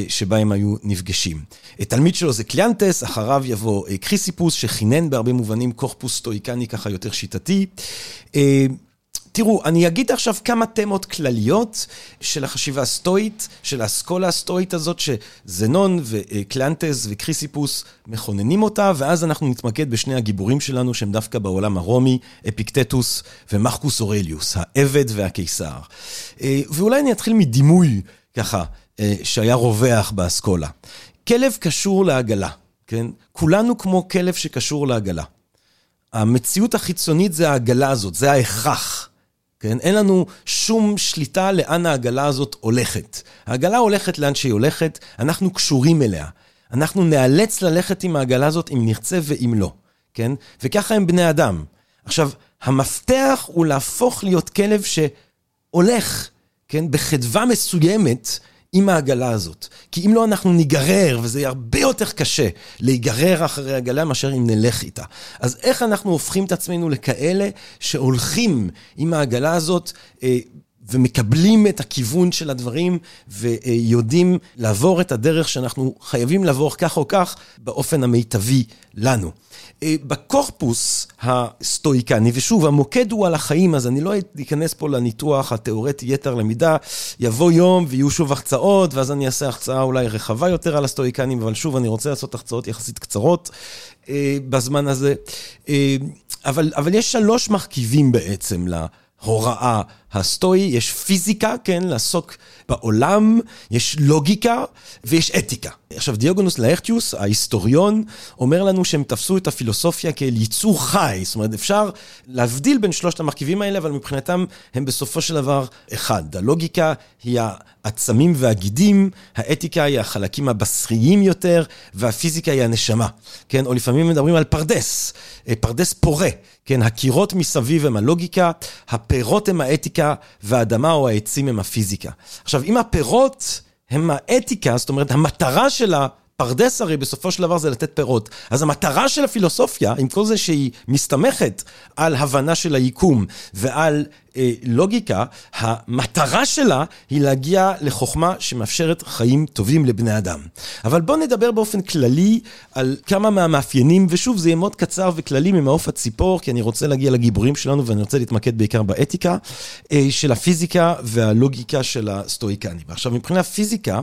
שבה הם היו נפגשים. תלמיד שלו זה קליאנטס, אחריו יבוא קריסיפוס, שכינן בהרבה מובנים קורפוס סטואיקני ככה יותר שיטתי. אה, תראו, אני אגיד עכשיו כמה תמות כלליות של החשיבה הסטואית, של האסכולה הסטואית הזאת, שזנון וקלנטס וקריסיפוס מכוננים אותה, ואז אנחנו נתמקד בשני הגיבורים שלנו, שהם דווקא בעולם הרומי, אפיקטטוס ומחקוס אורליוס, העבד והקיסר. אה, ואולי אני אתחיל מדימוי, ככה, אה, שהיה רווח באסכולה. כלב קשור לעגלה, כן? כולנו כמו כלב שקשור לעגלה. המציאות החיצונית זה העגלה הזאת, זה ההכרח. כן? אין לנו שום שליטה לאן העגלה הזאת הולכת. העגלה הולכת לאן שהיא הולכת, אנחנו קשורים אליה. אנחנו נאלץ ללכת עם העגלה הזאת אם נרצה ואם לא, כן? וככה הם בני אדם. עכשיו, המפתח הוא להפוך להיות כלב שהולך, כן? בחדווה מסוימת עם העגלה הזאת. כי אם לא, אנחנו ניגרר, וזה יהיה הרבה יותר קשה להיגרר אחרי העגלה מאשר אם נלך איתה. אז איך אנחנו הופכים את עצמנו לכאלה שהולכים עם העגלה הזאת, אה, ומקבלים את הכיוון של הדברים ויודעים לעבור את הדרך שאנחנו חייבים לעבור כך או כך באופן המיטבי לנו. אה, בקורפוס הסטואיקני, ושוב, המוקד הוא על החיים, אז אני לא אכנס פה לניתוח התיאורטי יתר למידה, יבוא יום ויהיו שוב החצאות, ואז אני אעשה החצאה אולי רחבה יותר על הסטואיקנים, אבל שוב, אני רוצה לעשות החצאות יחסית קצרות אה, בזמן הזה. אה, אבל, אבל יש שלוש מרכיבים בעצם להוראה הסטואי, יש פיזיקה, כן, לעסוק בעולם, יש לוגיקה ויש אתיקה. עכשיו, דיוגונוס לאכטיוס, ההיסטוריון, אומר לנו שהם תפסו את הפילוסופיה כאל ייצור חי. זאת אומרת, אפשר להבדיל בין שלושת המרכיבים האלה, אבל מבחינתם הם בסופו של דבר אחד. הלוגיקה היא העצמים והגידים, האתיקה היא החלקים הבשריים יותר, והפיזיקה היא הנשמה. כן, או לפעמים מדברים על פרדס, אה, פרדס פורה. כן, הקירות מסביב הם הלוגיקה, הפירות הם האתיקה, והאדמה או העצים הם הפיזיקה. עכשיו, אם הפירות הם האתיקה, זאת אומרת, המטרה של הפרדס הרי בסופו של דבר זה לתת פירות. אז המטרה של הפילוסופיה, עם כל זה שהיא מסתמכת על הבנה של היקום ועל לוגיקה, המטרה שלה היא להגיע לחוכמה שמאפשרת חיים טובים לבני אדם. אבל בואו נדבר באופן כללי על כמה מהמאפיינים, ושוב, זה יהיה מאוד קצר וכללי ממעוף הציפור, כי אני רוצה להגיע לגיבורים שלנו ואני רוצה להתמקד בעיקר באתיקה אה, של הפיזיקה והלוגיקה של הסטואיקנים. עכשיו, מבחינה פיזיקה,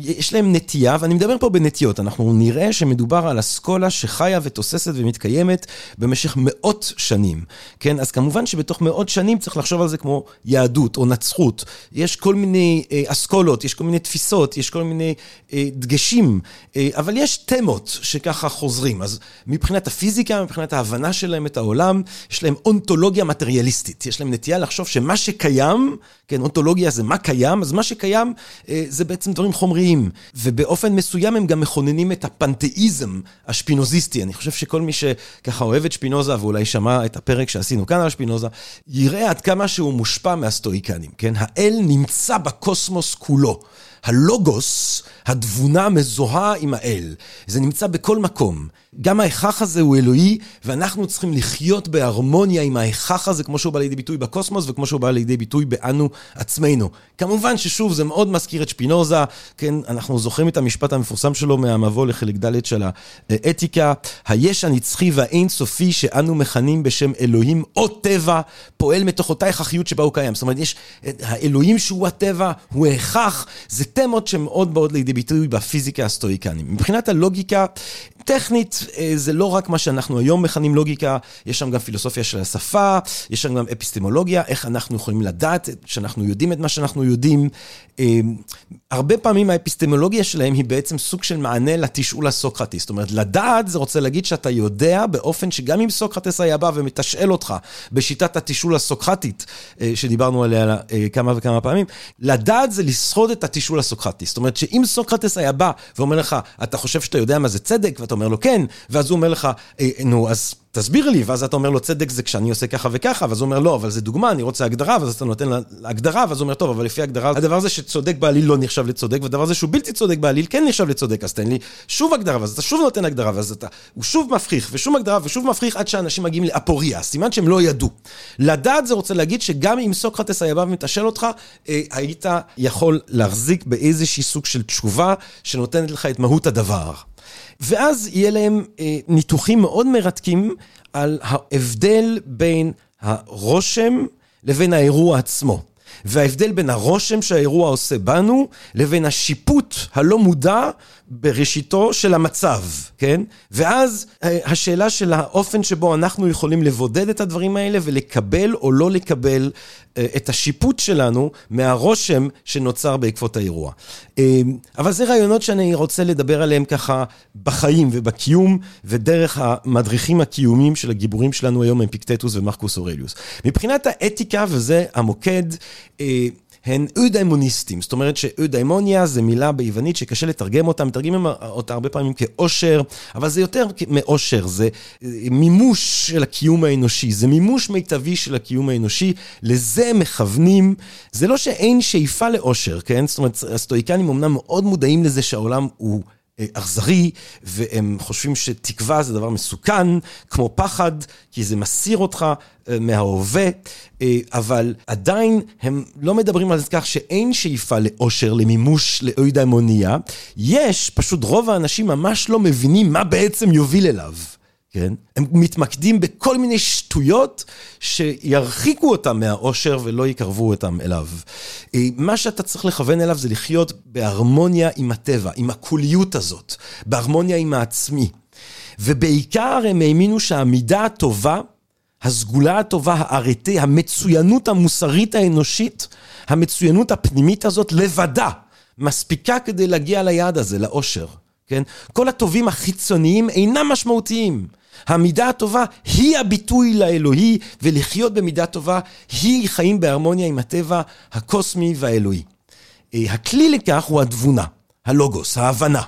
יש להם נטייה, ואני מדבר פה בנטיות, אנחנו נראה שמדובר על אסכולה שחיה ותוססת ומתקיימת במשך מאות שנים. כן, אז כמובן שבתוך מאות שנים צריך לחשוב על זה כמו יהדות או נצחות. יש כל מיני אה, אסכולות, יש כל מיני תפיסות, יש כל מיני אה, דגשים, אה, אבל יש תמות שככה חוזרים. אז מבחינת הפיזיקה, מבחינת ההבנה שלהם את העולם, יש להם אונתולוגיה מטריאליסטית. יש להם נטייה לחשוב שמה שקיים, כן, אונתולוגיה זה מה קיים, אז מה שקיים אה, זה בעצם דברים חומריים. ובאופן מסוים הם גם מכוננים את הפנתאיזם השפינוזיסטי. אני חושב שכל מי שככה אוהב את שפינוזה ואולי שמע את הפרק שעשינו כאן על שפינוזה, יראה עד כמה שהוא מושפע מהסטואיקנים, כן? האל נמצא בקוסמוס כולו. הלוגוס, התבונה מזוהה עם האל. זה נמצא בכל מקום. גם ההיכך הזה הוא אלוהי, ואנחנו צריכים לחיות בהרמוניה עם ההיכך הזה, כמו שהוא בא לידי ביטוי בקוסמוס, וכמו שהוא בא לידי ביטוי באנו עצמנו. כמובן ששוב, זה מאוד מזכיר את שפינוזה, כן, אנחנו זוכרים את המשפט המפורסם שלו מהמבוא לחלק ד' של האתיקה, היש הנצחי והאין סופי שאנו מכנים בשם אלוהים או טבע, פועל מתוך אותה הכרחיות שבה הוא קיים. זאת אומרת, יש, האלוהים שהוא הטבע, הוא ההכרח, זה תמות שמאוד באות לידי ביטוי בפיזיקה הסטואיקנית. מבחינת הלוגיקה, טכנית, אה, זה לא רק מה שאנחנו היום מכנים לוגיקה, יש שם גם פילוסופיה של השפה, יש שם גם אפיסטמולוגיה, איך אנחנו יכולים לדעת שאנחנו יודעים את מה שאנחנו יודעים. אה, הרבה פעמים האפיסטמולוגיה שלהם היא בעצם סוג של מענה לתשאול הסוקרטי. זאת אומרת, לדעת זה רוצה להגיד שאתה יודע באופן שגם אם סוקרטס היה בא ומתשאל אותך בשיטת התשאול הסוקרטית, אה, שדיברנו עליה כמה וכמה פעמים, לדעת זה לסחוד את התשאול הסוקרטי. זאת אומרת שאם סוקרטס היה בא ואומר לך, אתה חושב שאתה יודע מה זה צדק, ואתה אומר לו כן, ואז הוא אומר לך, אה, נו, אז תסביר לי, ואז אתה אומר לו, צדק זה כשאני עושה ככה וככה, ואז הוא אומר, לא, אבל זה דוגמה, אני רוצה הגדרה, ואז אתה נותן לה הגדרה, ואז הוא אומר, טוב, אבל לפי הגדרה, הדבר הזה שצודק בעליל לא נחשב לצודק, והדבר הזה שהוא בלתי צודק בעליל כן נחשב לצודק, אז תן לי שוב הגדרה, ואז אתה שוב נותן הגדרה, ואז אתה, הוא שוב מפחיך, ושום הגדרה, ושוב מפחיך, עד שאנשים מגיעים לאפוריה, סימן שהם לא ידעו. לדעת זה רוצה להגיד שגם אם סוקרטס היה בא ומתשאל אותך, אה, היית יכול להחזיק באיזשהי סוג של תשובה שנותנת לך את מהות הדבר. ואז יהיה להם אה, ניתוחים מאוד מרתקים על ההבדל בין הרושם לבין האירוע עצמו. וההבדל בין הרושם שהאירוע עושה בנו, לבין השיפוט הלא מודע בראשיתו של המצב, כן? ואז אה, השאלה של האופן שבו אנחנו יכולים לבודד את הדברים האלה ולקבל או לא לקבל אה, את השיפוט שלנו מהרושם שנוצר בעקבות האירוע. אה, אבל זה רעיונות שאני רוצה לדבר עליהם ככה בחיים ובקיום ודרך המדריכים הקיומיים של הגיבורים שלנו היום, אפיקטטוס ומרקוס אורליוס. מבחינת האתיקה, וזה המוקד, הן אודיימוניסטים, זאת אומרת שאודיימוניה זה מילה ביוונית שקשה לתרגם אותה, מתרגמים אותה הרבה פעמים כאושר, אבל זה יותר מאושר, זה אה, מימוש של הקיום האנושי, זה מימוש מיטבי של הקיום האנושי, לזה מכוונים, זה לא שאין שאיפה לאושר, כן? זאת אומרת, הסטואיקנים אמנם מאוד מודעים לזה שהעולם הוא... אכזרי, והם חושבים שתקווה זה דבר מסוכן, כמו פחד, כי זה מסיר אותך מההווה, אבל עדיין הם לא מדברים על כך שאין שאיפה לאושר, למימוש, לאוידמוניה. יש, פשוט רוב האנשים ממש לא מבינים מה בעצם יוביל אליו. כן? הם מתמקדים בכל מיני שטויות שירחיקו אותם מהאושר ולא יקרבו אותם אליו. מה שאתה צריך לכוון אליו זה לחיות בהרמוניה עם הטבע, עם הקוליות הזאת, בהרמוניה עם העצמי. ובעיקר הם האמינו שהמידה הטובה, הסגולה הטובה, הארטי, המצוינות המוסרית האנושית, המצוינות הפנימית הזאת לבדה, מספיקה כדי להגיע ליעד הזה, לאושר. כן? כל הטובים החיצוניים אינם משמעותיים. המידה הטובה היא הביטוי לאלוהי, ולחיות במידה טובה היא חיים בהרמוניה עם הטבע הקוסמי והאלוהי. הכלי לכך הוא התבונה, הלוגוס, ההבנה.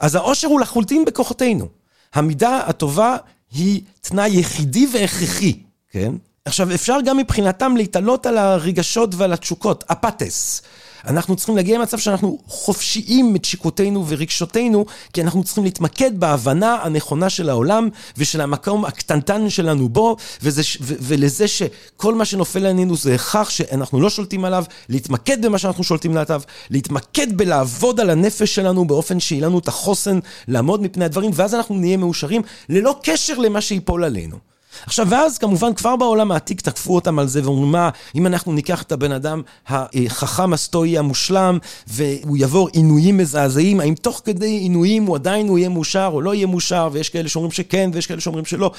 אז העושר הוא לחלוטין בכוחותינו. המידה הטובה היא תנאי יחידי והכרחי, כן? עכשיו, אפשר גם מבחינתם להתעלות על הרגשות ועל התשוקות, אפתס. אנחנו צריכים להגיע למצב שאנחנו חופשיים את שיקותינו ורגשותינו, כי אנחנו צריכים להתמקד בהבנה הנכונה של העולם ושל המקום הקטנטן שלנו בו, וזה, ו, ולזה שכל מה שנופל עלינו זה הכרח שאנחנו לא שולטים עליו, להתמקד במה שאנחנו שולטים עליו, להתמקד בלעבוד על הנפש שלנו באופן שיהיה לנו את החוסן לעמוד מפני הדברים, ואז אנחנו נהיה מאושרים ללא קשר למה שיפול עלינו. עכשיו, ואז כמובן כבר בעולם העתיק תקפו אותם על זה ואומרים, מה, אם אנחנו ניקח את הבן אדם החכם הסטואי המושלם והוא יעבור עינויים מזעזעים, האם תוך כדי עינויים הוא עדיין הוא יהיה מאושר או לא יהיה מאושר, ויש כאלה שאומרים שכן ויש כאלה שאומרים שלא.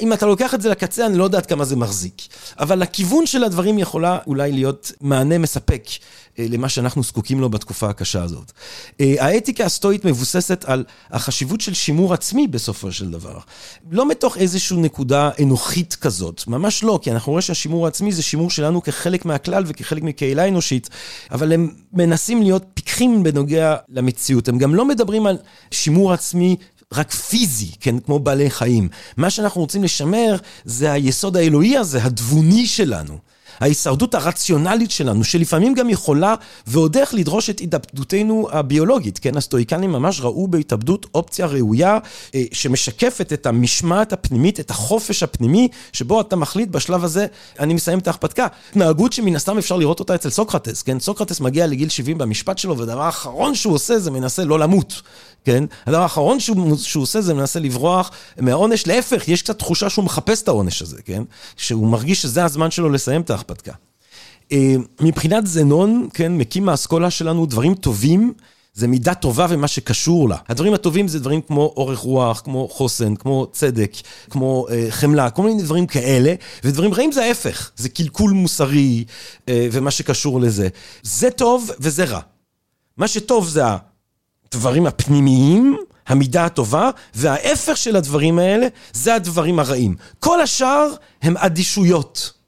אם אתה לוקח את זה לקצה, אני לא יודעת כמה זה מחזיק. אבל הכיוון של הדברים יכולה אולי להיות מענה מספק. אה, למה שאנחנו זקוקים לו בתקופה הקשה הזאת. אה, האתיקה הסטואית מבוססת על החשיבות של שימור עצמי בסופו של דבר. לא מתוך איזושהי נקודה אנוכית כזאת, ממש לא, כי אנחנו רואים שהשימור העצמי זה שימור שלנו כחלק מהכלל וכחלק מקהילה אנושית, אבל הם מנסים להיות פיקחים בנוגע למציאות. הם גם לא מדברים על שימור עצמי רק פיזי, כן, כמו בעלי חיים. מה שאנחנו רוצים לשמר זה היסוד האלוהי הזה, התבוני שלנו. ההישרדות הרציונלית שלנו, שלפעמים גם יכולה ועוד איך לדרוש את התאבדותנו הביולוגית, כן? הסטואיקנים ממש ראו בהתאבדות אופציה ראויה אה, שמשקפת את המשמעת הפנימית, את החופש הפנימי, שבו אתה מחליט בשלב הזה, אני מסיים את ההכפתקה. התנהגות שמן הסתם אפשר לראות אותה אצל סוקרטס, כן? סוקרטס מגיע לגיל 70 במשפט שלו, והדבר האחרון שהוא עושה זה מנסה לא למות. כן? הדבר האחרון שהוא, שהוא עושה זה מנסה לברוח מהעונש, להפך, יש קצת תחושה שהוא מחפש את העונש הזה, כן? שהוא מרגיש שזה הזמן שלו לסיים את ההכפתקה. אה, מבחינת זנון, כן, מקים האסכולה שלנו דברים טובים, זה מידה טובה ומה שקשור לה. הדברים הטובים זה דברים כמו אורך רוח, כמו חוסן, כמו צדק, כמו אה, חמלה, כל מיני דברים כאלה, ודברים רעים זה ההפך, זה קלקול מוסרי אה, ומה שקשור לזה. זה טוב וזה רע. מה שטוב זה הדברים הפנימיים, המידה הטובה, וההפך של הדברים האלה זה הדברים הרעים. כל השאר הם אדישויות.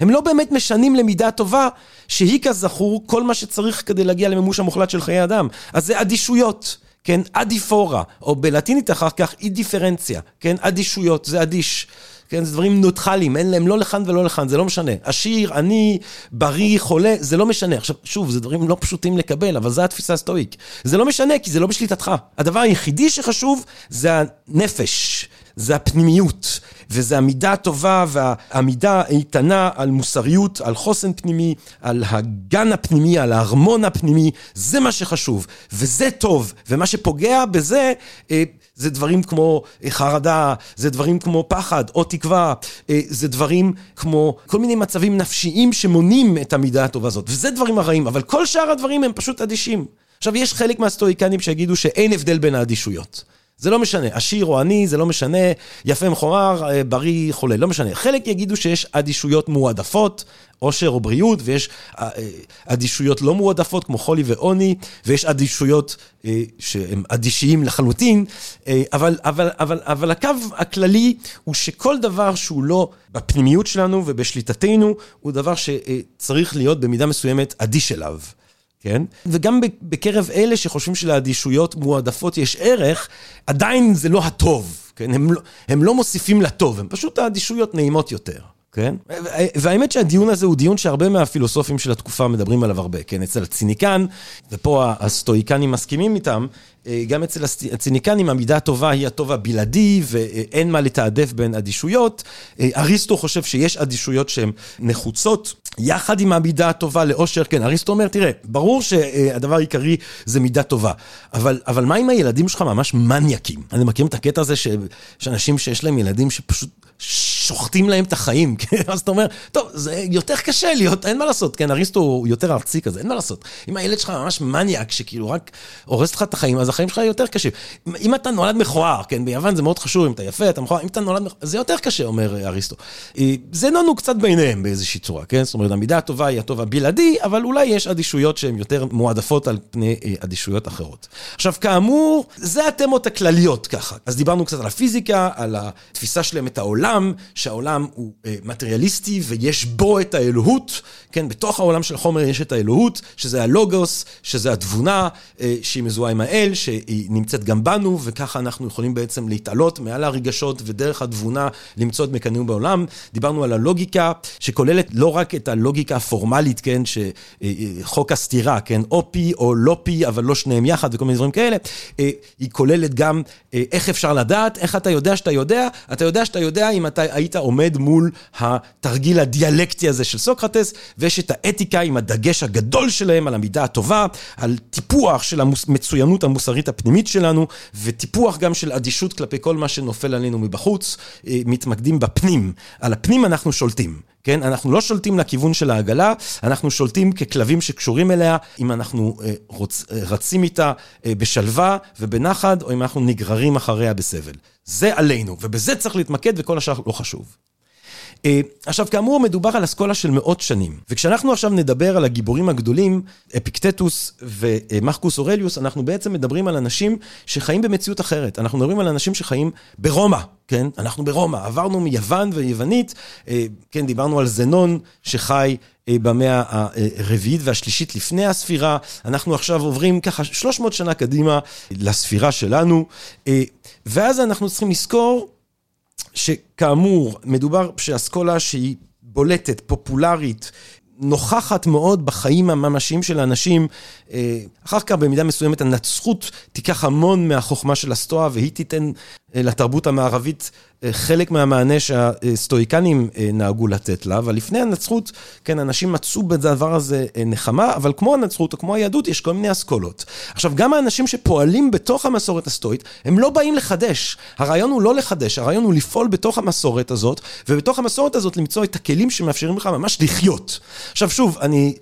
הם לא באמת משנים למידה טובה, שהיא כזכור כל מה שצריך כדי להגיע למימוש המוחלט של חיי אדם. אז זה אדישויות, כן? אדיפורה, או בלטינית אחר כך אי דיפרנציה, כן? אדישויות, זה אדיש. כן, זה דברים נוטחליים, אין להם לא לכאן ולא לכאן, זה לא משנה. עשיר, עני, בריא, חולה, זה לא משנה. עכשיו, שוב, זה דברים לא פשוטים לקבל, אבל זו התפיסה הסטואית. זה לא משנה, כי זה לא בשליטתך. הדבר היחידי שחשוב זה הנפש, זה הפנימיות, וזה המידה הטובה והעמידה האיתנה על מוסריות, על חוסן פנימי, על הגן הפנימי, על הארמון הפנימי, זה מה שחשוב, וזה טוב, ומה שפוגע בזה, אה, זה דברים כמו אה, חרדה, זה דברים כמו פחד או תקווה, אה, זה דברים כמו כל מיני מצבים נפשיים שמונים את המידה הטובה הזאת, וזה דברים הרעים, אבל כל שאר הדברים הם פשוט אדישים. עכשיו, יש חלק מהסטואיקנים שיגידו שאין הבדל בין האדישויות. זה לא משנה, עשיר או עני, זה לא משנה, יפה מכוער, אה, בריא, חולה, לא משנה. חלק יגידו שיש אדישויות מועדפות, עושר או בריאות, ויש אה, אה, אדישויות לא מועדפות, כמו חולי ועוני, ויש אדישויות שהם אדישיים לחלוטין, אבל, אבל, אבל, אבל הקו הכללי הוא שכל דבר שהוא לא בפנימיות שלנו ובשליטתנו, הוא דבר שצריך להיות במידה מסוימת אדיש אליו. כן? וגם בקרב אלה שחושבים שלאדישויות מועדפות יש ערך, עדיין זה לא הטוב, כן? הם לא, הם לא מוסיפים לטוב, הם פשוט האדישויות נעימות יותר. כן? והאמת שהדיון הזה הוא דיון שהרבה מהפילוסופים של התקופה מדברים עליו הרבה, כן? אצל הציניקן, ופה הסטואיקנים מסכימים איתם, אה, גם אצל הציניקנים המידה הטובה היא הטוב הבלעדי ואין מה לתעדף בין אדישויות. אה, אריסטו חושב שיש אדישויות שהן נחוצות. יחד עם המידה הטובה לאושר, כן, אריסטו אומר, תראה, ברור שהדבר העיקרי זה מידה טובה, אבל, אבל מה אם הילדים שלך ממש מניאקים? אני מכיר את הקטע הזה שיש אנשים שיש להם ילדים שפשוט שוחטים להם את החיים, כן? אז אתה אומר, טוב, זה יותר קשה להיות, אין מה לעשות, כן, אריסטו הוא יותר ארצי כזה, אין מה לעשות. אם הילד שלך ממש מניאק, שכאילו רק הורס לך את החיים, אז החיים שלך יותר קשים. אם אתה נולד מכוער, כן, ביוון זה מאוד חשוב, אם אתה יפה, אתה מכוער, אם אתה נולד מכוער, זה יותר קשה, אומר אריסטו. אה, זה נונו קצת ביניהם באיזושהי צורה, כן? זאת אומרת, המידה הטובה היא הטוב הבלעדי, אבל אולי יש אדישויות שהן יותר מועדפות על פני אה, אדישויות אחרות. עכשיו, כאמור, זה התמות הכלליות ככה. אז דיברנו קצת על הפיזיקה, על התפיסה שלהם את העולם, שהעולם הוא אה, מטריאליסטי ויש בו את האלוהות, כן, בתוך העולם של החומר יש את האלוהות, שזה הלוגוס, שזה התבונה, שהיא מזוהה עם האל, שהיא נמצאת גם בנו, וככה אנחנו יכולים בעצם להתעלות מעל הרגשות ודרך התבונה למצוא את מקנאים בעולם. דיברנו על הלוגיקה, שכוללת לא רק את הלוגיקה הפורמלית, כן, שחוק הסתירה, כן, או פי או לא פי, אבל לא שניהם יחד וכל מיני דברים כאלה, היא כוללת גם איך אפשר לדעת, איך אתה יודע שאתה יודע, אתה יודע שאתה יודע אם אתה היית עומד מול התרגיל הדיאלקטי הזה של סוקרטס, את האתיקה עם הדגש הגדול שלהם על המידה הטובה, על טיפוח של המצוינות המוסרית הפנימית שלנו, וטיפוח גם של אדישות כלפי כל מה שנופל עלינו מבחוץ, אה, מתמקדים בפנים. על הפנים אנחנו שולטים. כן? אנחנו לא שולטים לכיוון של העגלה, אנחנו שולטים ככלבים שקשורים אליה, אם אנחנו אה, רוצ, אה, רצים איתה בשלווה ובנחת, או אם אנחנו נגררים אחריה בסבל. זה עלינו, ובזה צריך להתמקד וכל השאר לא חשוב. אה, עכשיו, כאמור, מדובר על אסכולה של מאות שנים. וכשאנחנו עכשיו נדבר על הגיבורים הגדולים, אפיקטטוס ומחקוס אורליוס, אנחנו בעצם מדברים על אנשים שחיים במציאות אחרת. אנחנו מדברים על אנשים שחיים ברומא, כן? אנחנו ברומא. עברנו מיוון ויוונית, אה, כן, דיברנו על זנון שחי אה, במאה הרביעית והשלישית לפני הספירה. אנחנו עכשיו עוברים ככה 300 שנה קדימה לספירה שלנו, ואז אנחנו צריכים לזכור שכאמור, מדובר שאסכולה שהיא בולטת, פופולרית, נוכחת מאוד בחיים הממשיים של האנשים. אה, אחר כך במידה מסוימת הנצחות תיקח המון מהחוכמה של הסטואה והיא תיתן לתרבות המערבית אה, חלק מהמענה שהסטואיקנים אה, נהגו לתת לה, אבל לפני הנצרות, כן, אנשים מצאו בדבר הזה נחמה, אבל כמו הנצרות או כמו היהדות, יש כל מיני אסכולות. עכשיו, גם האנשים שפועלים בתוך המסורת הסטואית, הם לא באים לחדש. הרעיון הוא לא לחדש, הרעיון הוא לפעול בתוך המסורת הזאת, ובתוך המסורת הזאת למצוא את הכלים שמאפשרים לך ממש לחיות. עכשיו, שוב, אני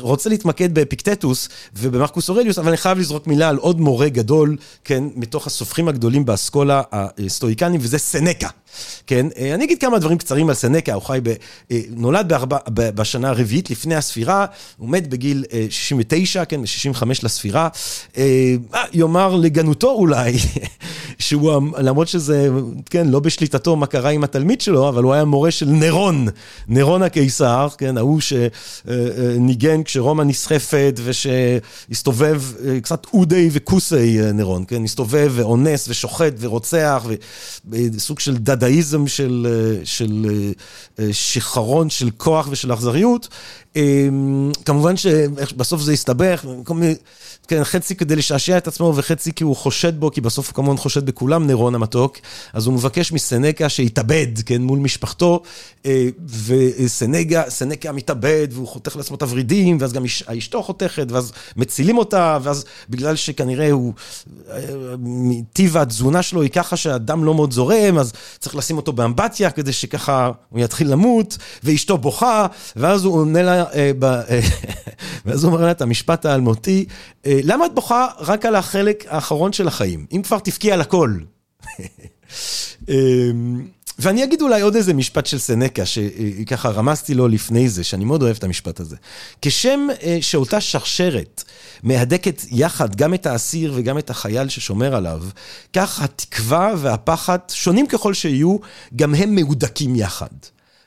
רוצה להתמקד באפיקטטוס ובמרקוס אורליוס, אבל אני חייב לזרוק מילה על עוד מורה גדול, כן, מתוך הסופרים הגדולים באסכולה. האסכולה הסטואיקנים, וזה סנקה. כן, אה, אני אגיד כמה דברים קצרים על סנקה, הוא חי ב... אה, נולד בארבע, בשנה הרביעית לפני הספירה, הוא מת בגיל 69, אה, כן, ב-65 לספירה. יאמר לגנותו אולי, שהוא, למרות שזה, כן, לא בשליטתו מה קרה עם התלמיד שלו, אבל הוא היה מורה של נירון, נירון הקיסר, כן, ההוא שניגן כשרומא נסחפת ושהסתובב, קצת אודי וכוסי נירון, כן, הסתובב ואונס ושוחט ורוצח, וסוג של דדאיזם של, של שחרון של כוח ושל אכזריות. כמובן שבסוף זה הסתבך. כן, חצי כדי לשעשע את עצמו וחצי כי הוא חושד בו, כי בסוף הוא כמובן חושד בכולם, נירון המתוק. אז הוא מבקש מסנקה שיתאבד, כן, מול משפחתו, אה, וסנקה מתאבד, והוא חותך לעצמו את הוורידים, ואז גם אשתו חותכת, ואז מצילים אותה, ואז בגלל שכנראה הוא, אה, טיב התזונה שלו היא ככה שהדם לא מאוד זורם, אז צריך לשים אותו באמבטיה כדי שככה הוא יתחיל למות, ואשתו בוכה, ואז הוא עונה לה, אה, ואז הוא אומר לה את המשפט האלמותי, למה את בוכה רק על החלק האחרון של החיים? אם כבר תבכי על הכל. אמ, ואני אגיד אולי עוד איזה משפט של סנקה, שככה רמזתי לו לפני זה, שאני מאוד אוהב את המשפט הזה. כשם אה, שאותה שרשרת מהדקת יחד גם את האסיר וגם את החייל ששומר עליו, כך התקווה והפחד, שונים ככל שיהיו, גם הם מהודקים יחד.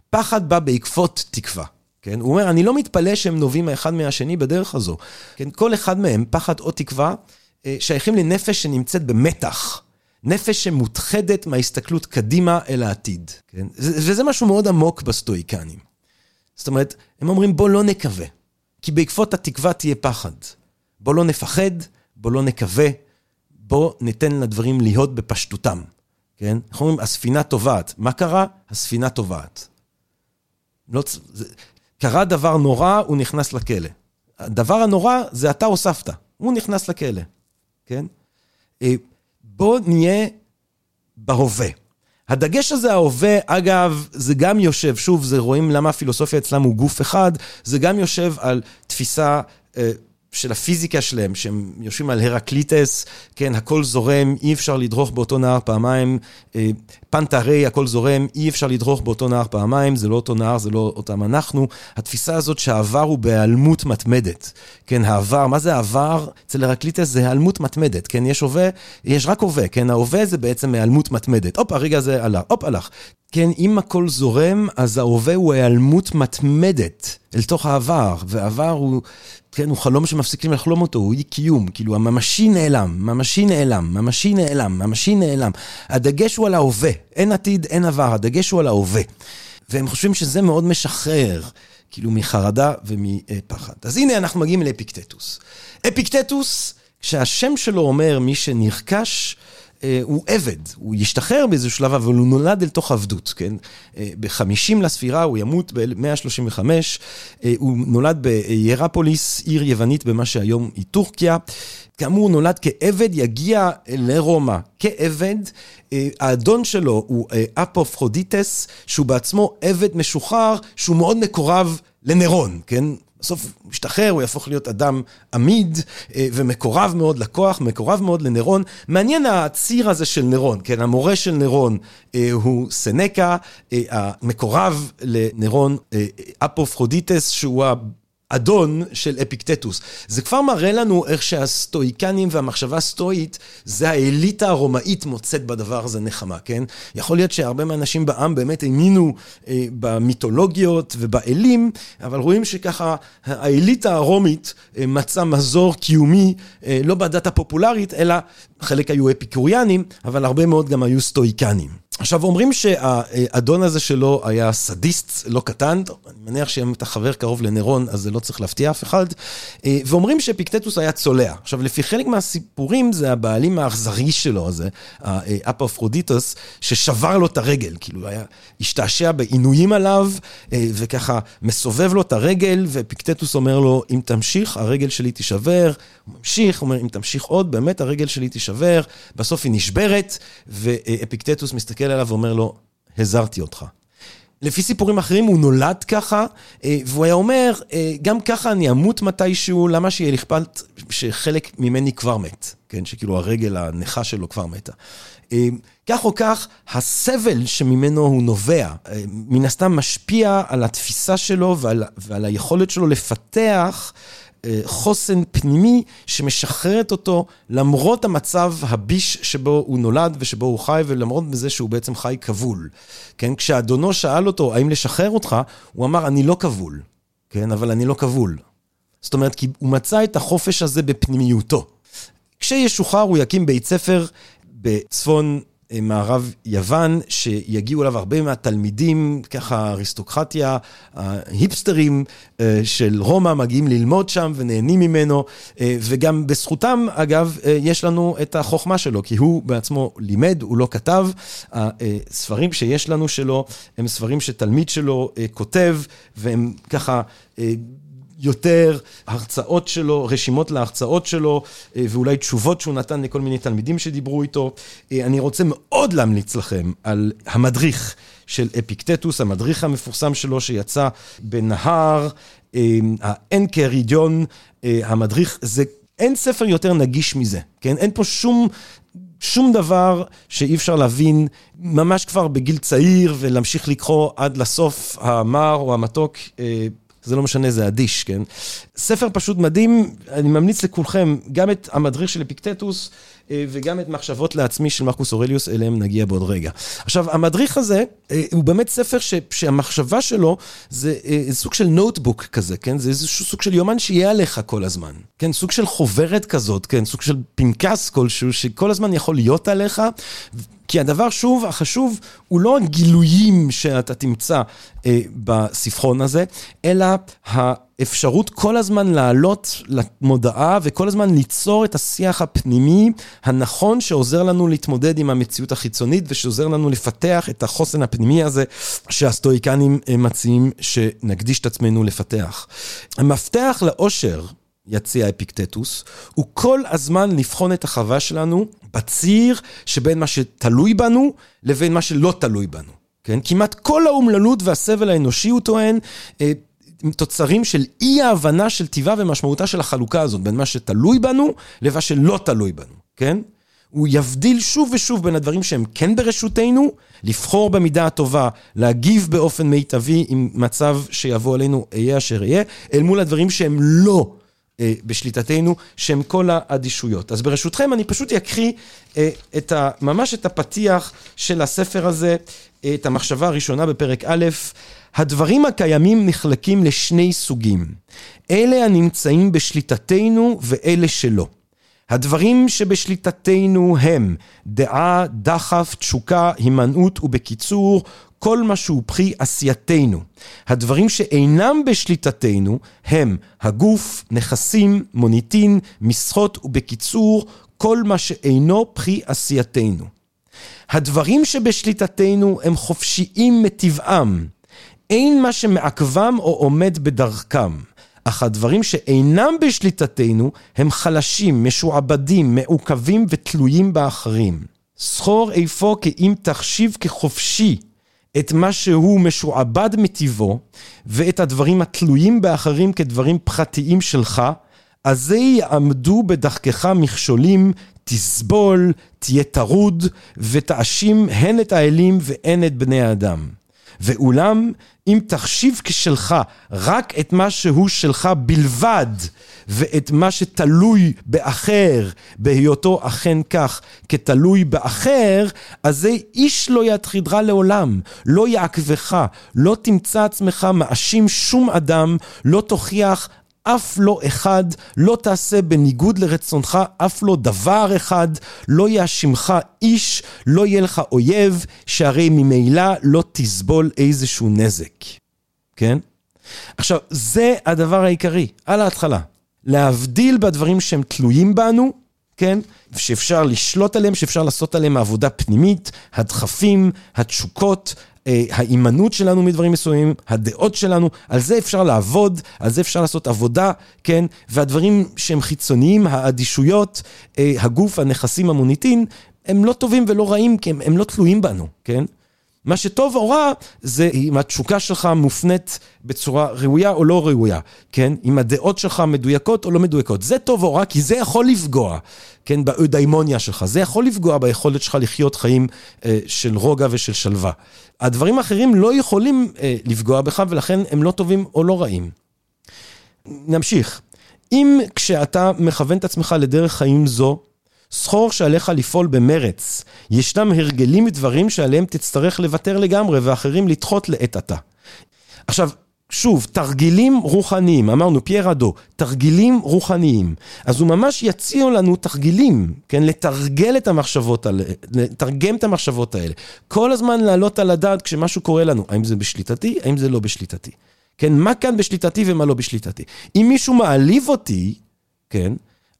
פחד בא בעקבות תקווה. כן? הוא אומר, אני לא מתפלא שהם נובעים האחד מהשני בדרך הזו. כן? כל אחד מהם, פחד או תקווה, אה, שייכים לנפש שנמצאת במתח. נפש שמותחדת מההסתכלות קדימה אל העתיד, כן? וזה משהו מאוד עמוק בסטואיקנים. זאת אומרת, הם אומרים בוא לא נקווה, כי בעקבות התקווה תהיה פחד. בוא לא נפחד, בוא לא נקווה, בוא ניתן לדברים להיות בפשטותם, כן? אנחנו אומרים, הספינה טובעת. מה קרה? הספינה טובעת. לא, זה, קרה דבר נורא, הוא נכנס לכלא. הדבר הנורא זה אתה הוספת, הוא נכנס לכלא, כן? אה, בוא נהיה בהווה. הדגש הזה, ההווה, אגב, זה גם יושב, שוב, זה רואים למה הפילוסופיה אצלם הוא גוף אחד, זה גם יושב על תפיסה אה, של הפיזיקה שלהם, שהם יושבים על הרקליטס, כן, הכל זורם, אי אפשר לדרוך באותו נהר פעמיים, אה, פנטרי, הכל זורם, אי אפשר לדרוך באותו נהר פעמיים, זה לא אותו נהר, זה לא אותם אנחנו. התפיסה הזאת שהעבר הוא בהיעלמות מתמדת, כן, העבר, מה זה העבר? אצל הרקליטס זה היעלמות מתמדת, כן, יש הווה, יש רק הווה, כן, ההווה זה בעצם היעלמות מתמדת. הופ, הרגע הזה עלה, הופ, הלך. כן, אם הכל זורם, אז ההווה הוא היעלמות מתמדת אל תוך העבר, והעבר הוא, כן, הוא חלום שמפסיקים לחלום אותו, הוא אי קיום, כאילו הממשי נעלם, ממשי נעלם, ממשי נעלם, ממשי נעלם. הדגש הוא על ההווה, אין עתיד, אין עבר, הדגש הוא על ההווה. והם חושבים שזה מאוד משחרר, כאילו מחרדה ומפחד. אז הנה אנחנו מגיעים לאפיקטטוס. אפיקטטוס, כשהשם שלו אומר מי שנרכש, הוא עבד, הוא ישתחרר באיזשהו שלב, אבל הוא נולד אל תוך עבדות, כן? אה, ב-50 לספירה, הוא ימות ב-135, אה, הוא נולד בהירפוליס, עיר יוונית במה שהיום היא טורקיה. כאמור, נולד כעבד, יגיע לרומא כעבד. האדון שלו הוא אפפרודיטוס, שהוא בעצמו עבד משוחרר, שהוא מאוד מקורב לנירון, כן? בסוף הוא משתחרר, הוא יהפוך להיות אדם עמיד אה, ומקורב מאוד לכוח, מקורב מאוד לנירון. מעניין הציר הזה של נירון, כן, המורה של נירון אה, הוא סנקה, אה, המקורב לנירון אפפרודיטוס, שהוא אדון של אפיקטטוס. זה כבר מראה לנו איך שהסטואיקנים והמחשבה הסטואית, זה האליטה הרומאית מוצאת בדבר הזה נחמה, כן? יכול להיות שהרבה מהאנשים בעם באמת האמינו אה, במיתולוגיות ובאלים, אבל רואים שככה האליטה הרומית אה, מצאה מזור קיומי, אה, לא בדת הפופולרית, אלא חלק היו אפיקוריאנים, אבל הרבה מאוד גם היו סטואיקנים. עכשיו, אומרים שהאדון הזה שלו היה סדיסט לא קטן, אני מניח שאם אתה חבר קרוב לנירון, אז זה לא צריך להפתיע אף אחד, אה, ואומרים שאפיקטטוס היה צולע. עכשיו, לפי חלק מהסיפורים, זה הבעלים האכזרי שלו, הזה, האפפרודיטוס, ששבר לו את הרגל, כאילו, היה משתעשע בעינויים עליו, אה, וככה מסובב לו את הרגל, ואפיקטטוס אומר לו, אם תמשיך, הרגל שלי תישבר. הוא ממשיך, הוא אומר, אם תמשיך עוד, באמת הרגל שלי תישבר. בסוף היא נשברת, ואפיקטטוס מסתכל עליו ואומר לו, הזהרתי אותך. לפי סיפורים אחרים הוא נולד ככה, אה, והוא היה אומר, אה, גם ככה אני אמות מתישהו, למה שיהיה אכפת שחלק ממני כבר מת, כן? שכאילו הרגל הנכה שלו כבר מתה. אה, כך או כך, הסבל שממנו הוא נובע, מן הסתם משפיע על התפיסה שלו ועל, ועל היכולת שלו לפתח חוסן פנימי שמשחררת אותו למרות המצב הביש שבו הוא נולד ושבו הוא חי ולמרות בזה שהוא בעצם חי כבול. כן, כשאדונו שאל אותו האם לשחרר אותך, הוא אמר אני לא כבול, כן, אבל אני לא כבול. זאת אומרת, כי הוא מצא את החופש הזה בפנימיותו. כשישוחרר הוא יקים בית ספר בצפון אה, מערב יוון, שיגיעו אליו הרבה מהתלמידים, ככה אריסטוקרטיה, ההיפסטרים אה, של רומא מגיעים ללמוד שם ונהנים ממנו, אה, וגם בזכותם, אגב, יש לנו את החוכמה שלו, כי הוא בעצמו לימד, הוא לא כתב. הספרים שיש לנו שלו הם ספרים שתלמיד שלו כותב, והם ככה... יותר הרצאות שלו, רשימות להרצאות שלו, אה, ואולי תשובות שהוא נתן לכל מיני תלמידים שדיברו איתו. אה, אני רוצה מאוד להמליץ לכם על המדריך של אפיקטטוס, המדריך המפורסם שלו שיצא בנהר, אה, האנקרידיון, המדריך, זה, אין ספר יותר נגיש מזה, כן? אין פה שום שום דבר שאי אפשר להבין ממש כבר בגיל צעיר ולהמשיך לקרוא עד לסוף המר או המתוק זה לא משנה, זה אדיש, כן? ספר פשוט מדהים, אני ממליץ לכולכם, גם את המדריך של אפיקטטוס, אה, וגם את מחשבות לעצמי של מרקוס אורליוס, אליהם נגיע בעוד רגע. עכשיו, המדריך הזה, אה, הוא באמת ספר ש, שהמחשבה שלו זה אה, סוג של נוטבוק כזה, כן? זה איזשהו סוג של יומן שיהיה עליך כל הזמן. כן, סוג של חוברת כזאת, כן? סוג של פנקס כלשהו, שכל הזמן יכול להיות עליך. כי הדבר, שוב, החשוב, הוא לא הגילויים שאתה תמצא אה, בספרון הזה, אלא האפשרות כל הזמן לעלות למודעה וכל הזמן ליצור את השיח הפנימי הנכון שעוזר לנו להתמודד עם המציאות החיצונית ושעוזר לנו לפתח את החוסן הפנימי הזה שהסטואיקנים אה, מציעים שנקדיש את עצמנו לפתח. המפתח לאושר יציע אפיקטטוס, הוא כל הזמן לבחון את החווה שלנו בציר שבין מה שתלוי בנו לבין מה שלא תלוי בנו. כן? כמעט כל האומללות והסבל האנושי, הוא טוען, אה, תוצרים של אי ההבנה של טיבה ומשמעותה של החלוקה הזאת, בין מה שתלוי בנו למה שלא תלוי בנו, כן? הוא יבדיל שוב ושוב בין הדברים שהם כן ברשותנו, לבחור במידה הטובה, להגיב באופן מיטבי עם מצב שיבוא עלינו, אהיה אשר יהיה, אל מול הדברים שהם לא בשליטתנו, שהם כל האדישויות. אז ברשותכם אני פשוט אקריא אה, את ה, ממש את הפתיח של הספר הזה, אה, את המחשבה הראשונה בפרק א', הדברים הקיימים נחלקים לשני סוגים, אלה הנמצאים בשליטתנו ואלה שלא. הדברים שבשליטתנו הם דעה, דחף, תשוקה, הימנעות ובקיצור, כל מה שהוא פרי עשייתנו. הדברים שאינם בשליטתנו הם הגוף, נכסים, מוניטין, משחות ובקיצור, כל מה שאינו פרי עשייתנו. הדברים שבשליטתנו הם חופשיים מטבעם. אין מה שמעכבם או עומד בדרכם. אך הדברים שאינם בשליטתנו הם חלשים, משועבדים, מעוכבים ותלויים באחרים. זכור איפה כי אם תחשיב כחופשי את מה שהוא משועבד מטבעו, ואת הדברים התלויים באחרים כדברים פרטיים שלך, אז יעמדו בדחקך מכשולים, תסבול, תהיה טרוד, ותאשים הן את האלים והן את בני האדם. ואולם, אם תחשיב כשלך רק את מה שהוא שלך בלבד, ואת מה שתלוי באחר, בהיותו אכן כך, כתלוי באחר, אז זה איש לא יתחידך לעולם, לא יעקבך, לא תמצא עצמך מאשים שום אדם, לא תוכיח אף לא אחד, לא תעשה בניגוד לרצונך אף לא דבר אחד, לא יאשימך איש, לא יהיה לך אויב, שהרי ממילא לא תסבול איזשהו נזק. כן? עכשיו, זה הדבר העיקרי, על ההתחלה. להבדיל בדברים שהם תלויים בנו, כן? שאפשר לשלוט עליהם, שאפשר לעשות עליהם עבודה פנימית, הדחפים, התשוקות, ההימנעות שלנו מדברים מסוימים, הדעות שלנו, על זה אפשר לעבוד, על זה אפשר לעשות עבודה, כן? והדברים שהם חיצוניים, האדישויות, אה, הגוף, הנכסים, המוניטין, הם לא טובים ולא רעים, כי הם, הם לא תלויים בנו, כן? מה שטוב או רע, זה אם התשוקה שלך מופנית בצורה ראויה או לא ראויה, כן? אם הדעות שלך מדויקות או לא מדויקות. זה טוב או רע, כי זה יכול לפגוע, כן? באודיימוניה שלך. זה יכול לפגוע ביכולת שלך לחיות חיים אה, של רוגע ושל שלווה. הדברים האחרים לא יכולים אה, לפגוע בך, ולכן הם לא טובים או לא רעים. נמשיך. אם כשאתה מכוון את עצמך לדרך חיים זו, זכור שעליך לפעול במרץ. ישנם הרגלים ודברים שעליהם תצטרך לוותר לגמרי, ואחרים לדחות לעת עתה. עכשיו, שוב, תרגילים רוחניים, אמרנו פייר אדו, תרגילים רוחניים. אז הוא ממש יציע לנו תרגילים, כן? לתרגל את המחשבות האלה, לתרגם את המחשבות האלה. כל הזמן לעלות על הדעת כשמשהו קורה לנו, האם זה בשליטתי, האם זה לא בשליטתי. כן, מה כאן בשליטתי ומה לא בשליטתי. אם מישהו מעליב אותי, כן,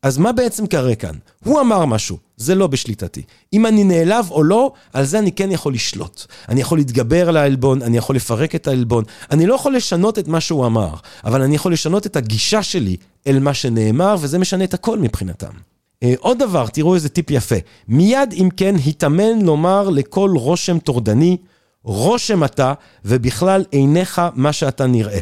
אז מה בעצם קרה כאן? הוא אמר משהו, זה לא בשליטתי. אם אני נעלב או לא, על זה אני כן יכול לשלוט. אני יכול להתגבר על העלבון, אני יכול לפרק את העלבון. אני לא יכול לשנות את מה שהוא אמר, אבל אני יכול לשנות את הגישה שלי אל מה שנאמר, וזה משנה את הכל מבחינתם. אה, עוד דבר, תראו איזה טיפ יפה. מיד אם כן, התאמן לומר לכל רושם טורדני, רושם אתה, ובכלל עיניך מה שאתה נראה.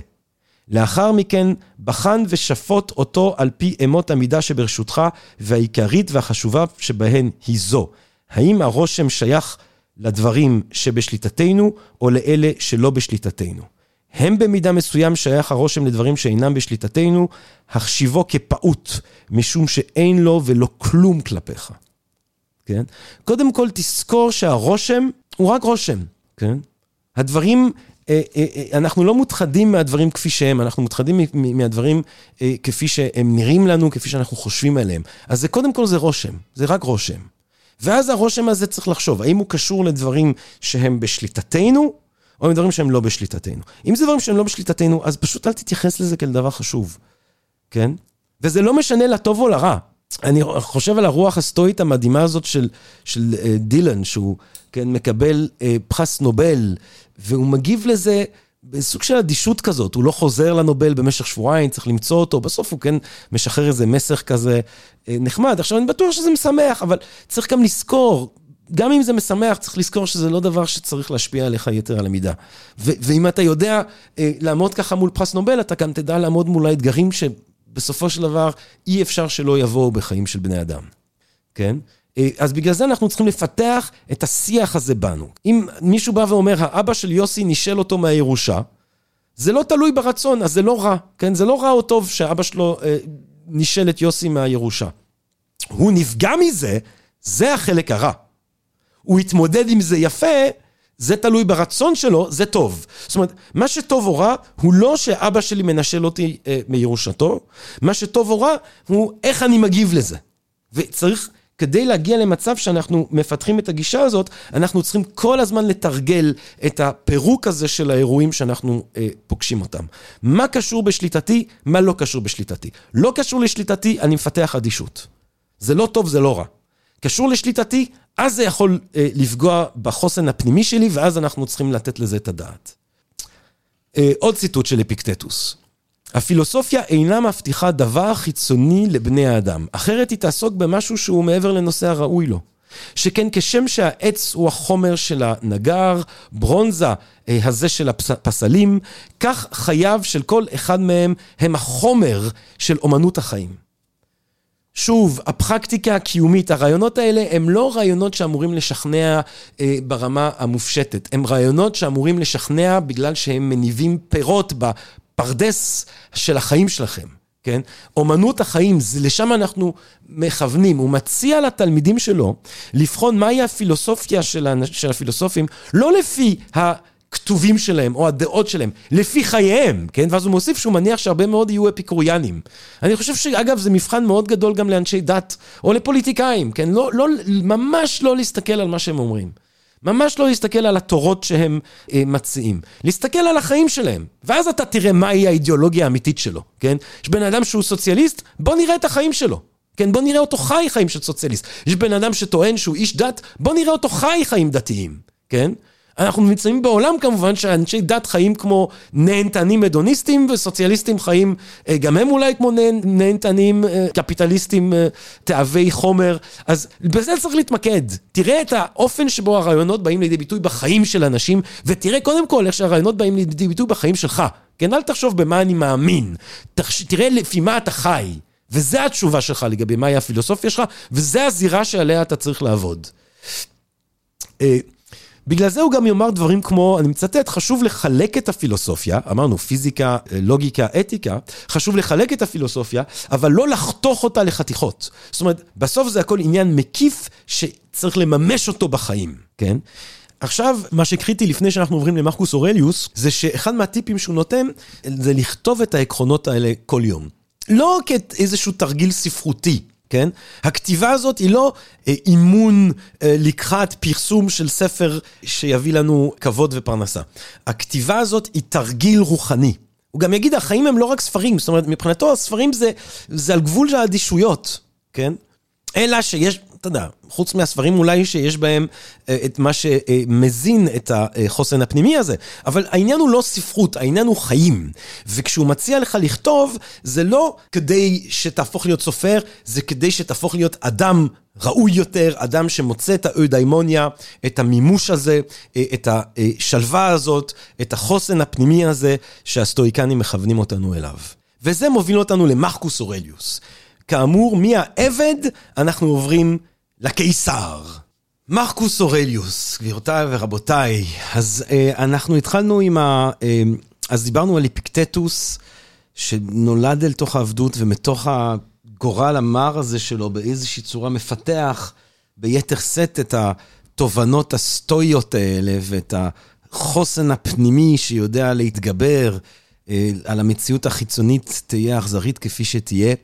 לאחר מכן, בחן ושפוט אותו על פי אמות המידה שברשותך, והעיקרית והחשובה שבהן היא זו. האם הרושם שייך לדברים שבשליטתנו, או לאלה שלא בשליטתנו? הם במידה מסוים שייך הרושם לדברים שאינם בשליטתנו, החשיבו כפעוט, משום שאין לו ולא כלום כלפיך. כן? קודם כל תזכור שהרושם הוא רק רושם, כן? הדברים, אנחנו לא מותחדים מהדברים כפי שהם, אנחנו מותחדים מהדברים כפי שהם נראים לנו, כפי שאנחנו חושבים עליהם. אז זה קודם כל זה רושם, זה רק רושם. ואז הרושם הזה צריך לחשוב, האם הוא קשור לדברים שהם בשליטתנו, או עם דברים שהם לא בשליטתנו. אם זה דברים שהם לא בשליטתנו, אז פשוט אל תתייחס לזה כדבר חשוב, כן? וזה לא משנה לטוב או לרע. אני חושב על הרוח הסטואית המדהימה הזאת של, של דילן, שהוא כן, מקבל פרס נובל, והוא מגיב לזה בסוג של אדישות כזאת. הוא לא חוזר לנובל במשך שבועיים, צריך למצוא אותו. בסוף הוא כן משחרר איזה מסר כזה uh, נחמד. עכשיו, אני בטוח שזה משמח, אבל צריך גם לזכור, גם אם זה משמח, צריך לזכור שזה לא דבר שצריך להשפיע עליך יתר על המידה. ואם אתה יודע אה, לעמוד ככה מול פרס נובל, אתה גם תדע לעמוד מול האתגרים שבסופו של דבר אי אפשר שלא יבואו בחיים של בני אדם, כן? אה, אז בגלל זה אנחנו צריכים לפתח את השיח הזה בנו. אם מישהו בא ואומר, האבא של יוסי נישל אותו מהירושה, זה לא תלוי ברצון, אז זה לא רע, כן? זה לא רע או טוב שאבא שלו אה, נישל את יוסי מהירושה. הוא נפגע מזה, זה החלק הרע. הוא יתמודד עם זה יפה, זה תלוי ברצון שלו, זה טוב. זאת אומרת, מה שטוב או רע, הוא לא שאבא שלי מנשל אותי אה, מירושתו, מה שטוב או רע, הוא איך אני מגיב לזה. וצריך, כדי להגיע למצב שאנחנו מפתחים את הגישה הזאת, אנחנו צריכים כל הזמן לתרגל את הפירוק הזה של האירועים שאנחנו אה, פוגשים אותם. מה קשור בשליטתי, מה לא קשור בשליטתי. לא קשור לשליטתי, אני מפתח אדישות. זה לא טוב, זה לא רע. קשור לשליטתי, אז זה יכול אה, לפגוע בחוסן הפנימי שלי, ואז אנחנו צריכים לתת לזה את הדעת. אה, עוד ציטוט של אפיקטטוס. הפילוסופיה אינה מבטיחה דבר חיצוני לבני האדם, אחרת היא תעסוק במשהו שהוא מעבר לנושא הראוי לו. שכן כשם שהעץ הוא החומר של הנגר, ברונזה אה, הזה של הפסלים, כך חייו של כל אחד מהם הם החומר של אומנות החיים. שוב, הפרקטיקה הקיומית, הרעיונות האלה הם לא רעיונות שאמורים לשכנע אה, ברמה המופשטת, הם רעיונות שאמורים לשכנע בגלל שהם מניבים פירות בפרדס של החיים שלכם, כן? אומנות החיים, לשם אנחנו מכוונים. הוא מציע לתלמידים שלו לבחון מהי הפילוסופיה של, של הפילוסופים, לא לפי ה... הכתובים שלהם או הדעות שלהם, לפי חייהם, כן? ואז הוא מוסיף שהוא מניח שהרבה מאוד יהיו אפיקוריאנים. אני חושב שאגב, זה מבחן מאוד גדול גם לאנשי דת או לפוליטיקאים, כן? לא, לא, ממש לא להסתכל על מה שהם אומרים. ממש לא להסתכל על התורות שהם אה, מציעים. להסתכל על החיים שלהם. ואז אתה תראה מהי האידיאולוגיה האמיתית שלו, כן? יש בן אדם שהוא סוציאליסט, בוא נראה את החיים שלו. כן, בוא נראה אותו חי חיים של סוציאליסט. יש בן אדם שטוען שהוא איש דת, בוא נראה אותו חי חיים דתיים, כן? אנחנו נמצאים בעולם כמובן שאנשי דת חיים כמו נהנתנים הדוניסטים וסוציאליסטים חיים אה, גם הם אולי כמו נהנתנים אה, קפיטליסטים אה, תאבי חומר, אז בזה צריך להתמקד. תראה את האופן שבו הרעיונות באים לידי ביטוי בחיים של אנשים, ותראה קודם כל איך שהרעיונות באים לידי ביטוי בחיים שלך. כן, אל תחשוב במה אני מאמין, תראה לפי מה אתה חי. וזה התשובה שלך לגבי מהי הפילוסופיה שלך, וזה הזירה שעליה אתה צריך לעבוד. בגלל זה הוא גם יאמר דברים כמו, אני מצטט, חשוב לחלק את הפילוסופיה, אמרנו פיזיקה, לוגיקה, אתיקה, חשוב לחלק את הפילוסופיה, אבל לא לחתוך אותה לחתיכות. זאת אומרת, בסוף זה הכל עניין מקיף שצריך לממש אותו בחיים, כן? עכשיו, מה שקריטי לפני שאנחנו עוברים למרקוס אורליוס, זה שאחד מהטיפים שהוא נותן, זה לכתוב את העקרונות האלה כל יום. לא כאיזשהו תרגיל ספרותי, כן? הכתיבה הזאת היא לא אה, אימון אה, לקחת פרסום של ספר שיביא לנו כבוד ופרנסה. הכתיבה הזאת היא תרגיל רוחני. הוא גם יגיד, החיים הם לא רק ספרים, זאת אומרת, מבחינתו הספרים זה, זה על גבול האדישויות, כן? אלא שיש, אתה יודע, חוץ מהספרים אולי שיש בהם אה, את מה שמזין את החוסן הפנימי הזה. אבל העניין הוא לא ספרות, העניין הוא חיים. וכשהוא מציע לך לכתוב, זה לא כדי שתהפוך להיות סופר, זה כדי שתהפוך להיות אדם ראוי יותר, אדם שמוצא את האוידאימוניה, את המימוש הזה, אה, את השלווה הזאת, את החוסן הפנימי הזה, שהסטואיקנים מכוונים אותנו אליו. וזה מוביל אותנו למחקוס אורליוס. כאמור, מהעבד אנחנו עוברים לקיסר. מרקוס אורליוס, גבירותיי ורבותיי, אז אה, אנחנו התחלנו עם ה... אה, אז דיברנו על אפיקטטוס, שנולד אל תוך העבדות, ומתוך הגורל המר הזה שלו, באיזושהי צורה מפתח ביתר שאת את התובנות הסטואיות האלה, ואת החוסן הפנימי שיודע להתגבר אה, על המציאות החיצונית, תהיה אכזרית כפי שתהיה.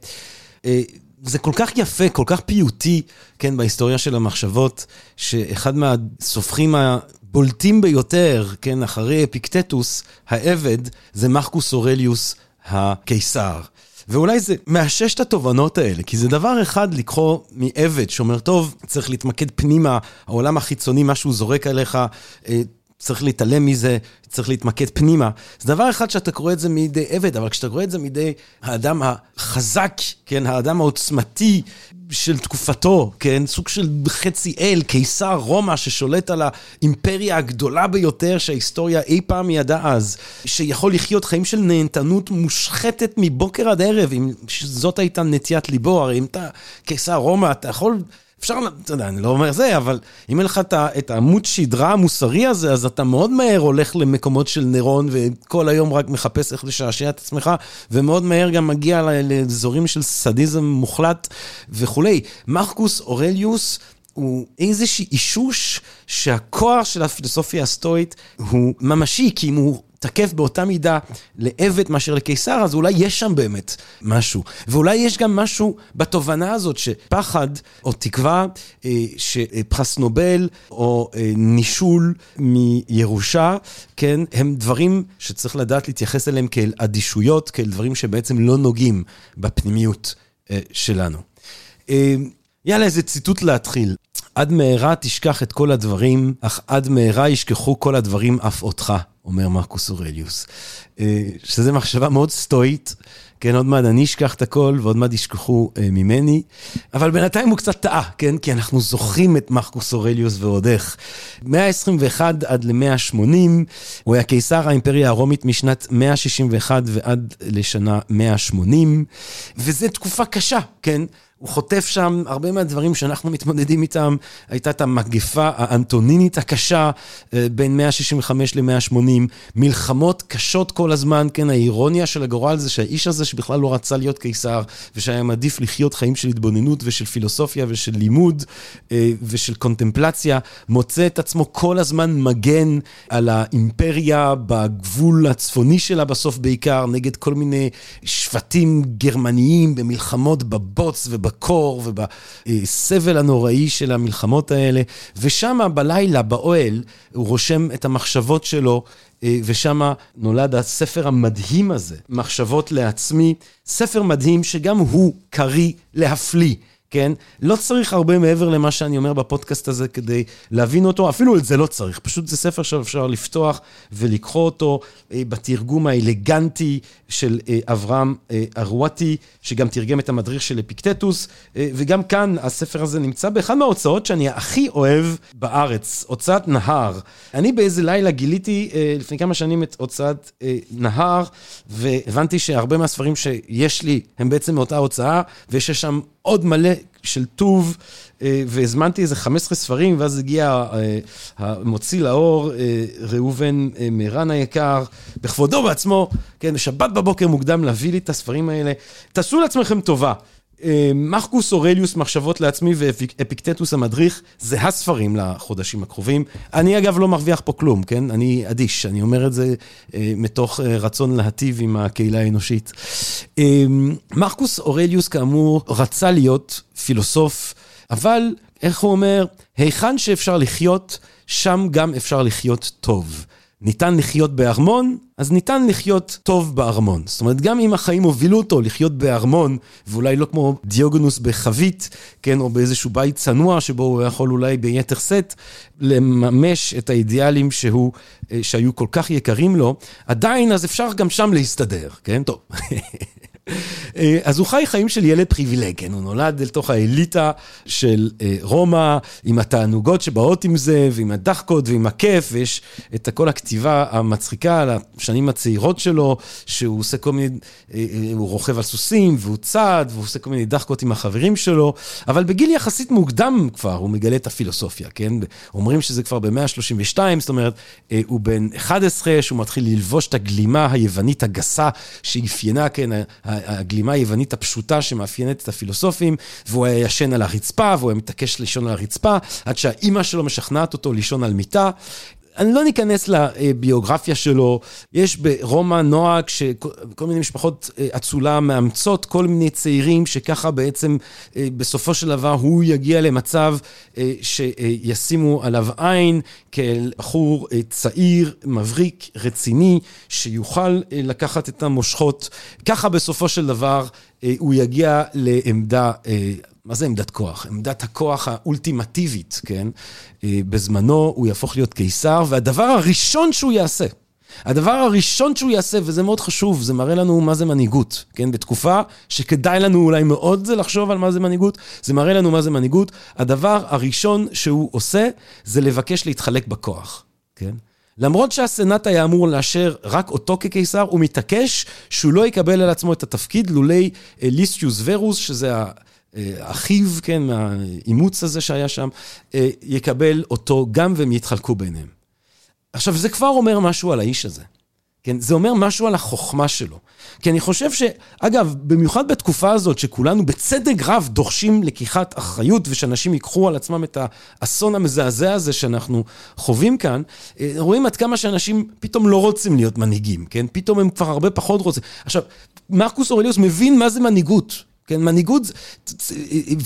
אה, זה כל כך יפה, כל כך פיוטי, כן, בהיסטוריה של המחשבות, שאחד מהסופחים הבולטים ביותר, כן, אחרי אפיקטטוס, העבד, זה מרקוס אורליוס הקיסר. ואולי זה מאשש את התובנות האלה, כי זה דבר אחד לקחו מעבד שאומר, טוב, צריך להתמקד פנימה, העולם החיצוני, מה שהוא זורק עליך, אה, צריך להתעלם מזה, צריך להתמקד פנימה. זה דבר אחד שאתה קורא את זה מידי עבד, אבל כשאתה קורא את זה מידי האדם החזק, כן, האדם העוצמתי של תקופתו, כן, סוג של חצי אל, קיסר רומא ששולט על האימפריה הגדולה ביותר שההיסטוריה אי פעם ידעה אז, שיכול לחיות חיים של נהנתנות מושחתת מבוקר עד ערב, אם זאת הייתה נטיית ליבו, הרי אם אתה קיסר רומא, אתה יכול... אפשר, אתה יודע, אני לא אומר זה, אבל אם אין לך את העמוד שדרה המוסרי הזה, אז אתה מאוד מהר הולך למקומות של נירון, וכל היום רק מחפש איך לשעשע את עצמך, ומאוד מהר גם מגיע לאזורים של סדיזם מוחלט וכולי. מרקוס אורליוס, הוא איזשהו אישוש שהכוח של הפילוסופיה הסטואית הוא ממשי, כי אם הוא תקף באותה מידה לעבד מאשר לקיסר, אז אולי יש שם באמת משהו. ואולי יש גם משהו בתובנה הזאת שפחד או תקווה אה, שפרס נובל או אה, נישול מירושה, כן, הם דברים שצריך לדעת להתייחס אליהם כאל אדישויות, כאל דברים שבעצם לא נוגעים בפנימיות אה, שלנו. יאללה, איזה ציטוט להתחיל. עד מהרה תשכח את כל הדברים, אך עד מהרה ישכחו כל הדברים אף אותך, אומר מרקוס אורליוס. אה, שזו מחשבה מאוד סטואית, כן, עוד מעט אני אשכח את הכל ועוד מעט ישכחו אה, ממני, אבל בינתיים הוא קצת טעה, כן? כי אנחנו זוכרים את מרקוס אורליוס ועוד איך. 121 עד ל-180, הוא היה קיסר האימפריה הרומית משנת 161 ועד לשנה 180, וזו תקופה קשה, כן? הוא חוטף שם הרבה מהדברים שאנחנו מתמודדים איתם. הייתה את המגפה האנטונינית הקשה אה, בין 165 ל-180, מלחמות קשות כל הזמן, כן, האירוניה של הגורל זה שהאיש הזה שבכלל לא רצה להיות קיסר, ושהיה מעדיף לחיות חיים של התבוננות ושל פילוסופיה ושל לימוד אה, ושל קונטמפלציה, מוצא את עצמו כל הזמן מגן על האימפריה בגבול הצפוני שלה בסוף בעיקר, נגד כל מיני שבטים גרמניים במלחמות בבוץ וב... בקור ובסבל הנוראי של המלחמות האלה, ושם בלילה, באוהל, הוא רושם את המחשבות שלו, אה, ושם נולד הספר המדהים הזה, מחשבות לעצמי, ספר מדהים שגם הוא קריא להפליא. כן? לא צריך הרבה מעבר למה שאני אומר בפודקאסט הזה כדי להבין אותו, אפילו את זה לא צריך, פשוט זה ספר שאפשר לפתוח ולקחו אותו אה, בתרגום האלגנטי של אה, אברהם אה, ארואטי, שגם תרגם את המדריך של אפיקטטוס, אה, וגם כאן הספר הזה נמצא באחד מההוצאות שאני הכי אוהב בארץ, הוצאת נהר. אני באיזה לילה גיליתי אה, לפני כמה שנים את הוצאת אה, נהר, והבנתי שהרבה מהספרים שיש לי הם בעצם מאותה הוצאה, ויש שם עוד מלא של טוב, אה, והזמנתי איזה 15 ספרים, ואז הגיע אה, המוציא לאור, אה, ראובן מירן היקר, בכבודו בעצמו, כן, בשבת בבוקר מוקדם להביא לי את הספרים האלה. תעשו לעצמכם טובה. מרקוס אורליוס, מחשבות לעצמי ואפיקטטוס המדריך, זה הספרים לחודשים הקרובים. אני אגב לא מרוויח פה כלום, כן? אני אדיש, אני אומר את זה אה, מתוך אה, רצון להטיב עם הקהילה האנושית. אה, מרקוס אורליוס, כאמור, רצה להיות פילוסוף, אבל, איך הוא אומר, היכן שאפשר לחיות, שם גם אפשר לחיות טוב. ניתן לחיות בארמון, אז ניתן לחיות טוב בארמון. זאת אומרת, גם אם החיים הובילו אותו לחיות בארמון, ואולי לא כמו דיוגנוס בחבית, כן, או באיזשהו בית צנוע, שבו הוא יכול אולי ביתר שאת לממש את האידיאלים שהוא, אה, שהיו כל כך יקרים לו, עדיין אז אפשר גם שם להסתדר, כן? טוב. אה, אז הוא חי חיים של ילד פריבילג, כן? הוא נולד אל תוך האליטה של אה, רומא, עם התענוגות שבאות עם זה, ועם הדחקות ועם הכיף, ויש את כל הכתיבה המצחיקה על השנים הצעירות שלו, שהוא עושה כל מיני, אה, הוא רוכב על סוסים, והוא צד, והוא עושה כל מיני דחקות עם החברים שלו, אבל בגיל יחסית מוקדם כבר הוא מגלה את הפילוסופיה, כן? אומרים שזה כבר במאה ה-32, זאת אומרת, הוא בן 11, שהוא מתחיל ללבוש את הגלימה היוונית הגסה, שאפיינה, כן, הגלימה היוונית הפשוטה שמאפיינת את הפילוסופים, והוא היה ישן על הרצפה, והוא היה מתעקש לישון על הרצפה, עד שהאימא שלו משכנעת אותו לישון על מיטה. אני לא ניכנס לביוגרפיה שלו, יש ברומא נוהג שכל מיני משפחות אה, אצולה מאמצות כל מיני צעירים שככה בעצם אה, בסופו של דבר הוא יגיע למצב אה, שישימו עליו עין כאל בחור צעיר, מבריק, רציני, שיוכל לקחת את המושכות. ככה בסופו של דבר הוא יגיע לעמדה מה זה עמדת כוח? עמדת הכוח האולטימטיבית, כן? אה, בזמנו הוא יהפוך להיות קיסר, והדבר הראשון שהוא יעשה, הדבר הראשון שהוא יעשה, וזה מאוד חשוב, זה מראה לנו מה זה מנהיגות, כן? בתקופה שכדאי לנו אולי מאוד זה לחשוב על מה זה מנהיגות, זה מראה לנו מה זה מנהיגות. הדבר הראשון שהוא עושה, זה לבקש להתחלק בכוח, כן? למרות שהסנאט היה אמור לאשר רק אותו כקיסר, הוא מתעקש שהוא לא יקבל על עצמו את התפקיד לולי ליסטיוס ורוס, שזה אחיו, כן, מהאימוץ הזה שהיה שם, אה, יקבל אותו גם והם יתחלקו ביניהם. עכשיו, זה כבר אומר משהו על האיש הזה. כן, זה אומר משהו על החוכמה שלו. כי אני חושב ש... אגב, במיוחד בתקופה הזאת, שכולנו בצדק רב דורשים לקיחת אחריות, ושאנשים ייקחו על עצמם את האסון המזעזע הזה שאנחנו חווים כאן, אה, רואים עד כמה שאנשים פתאום לא רוצים להיות מנהיגים, כן? פתאום הם כבר הרבה פחות רוצים. עכשיו, מרקוס אורליוס מבין מה זה מנהיגות. כן, מנהיגות,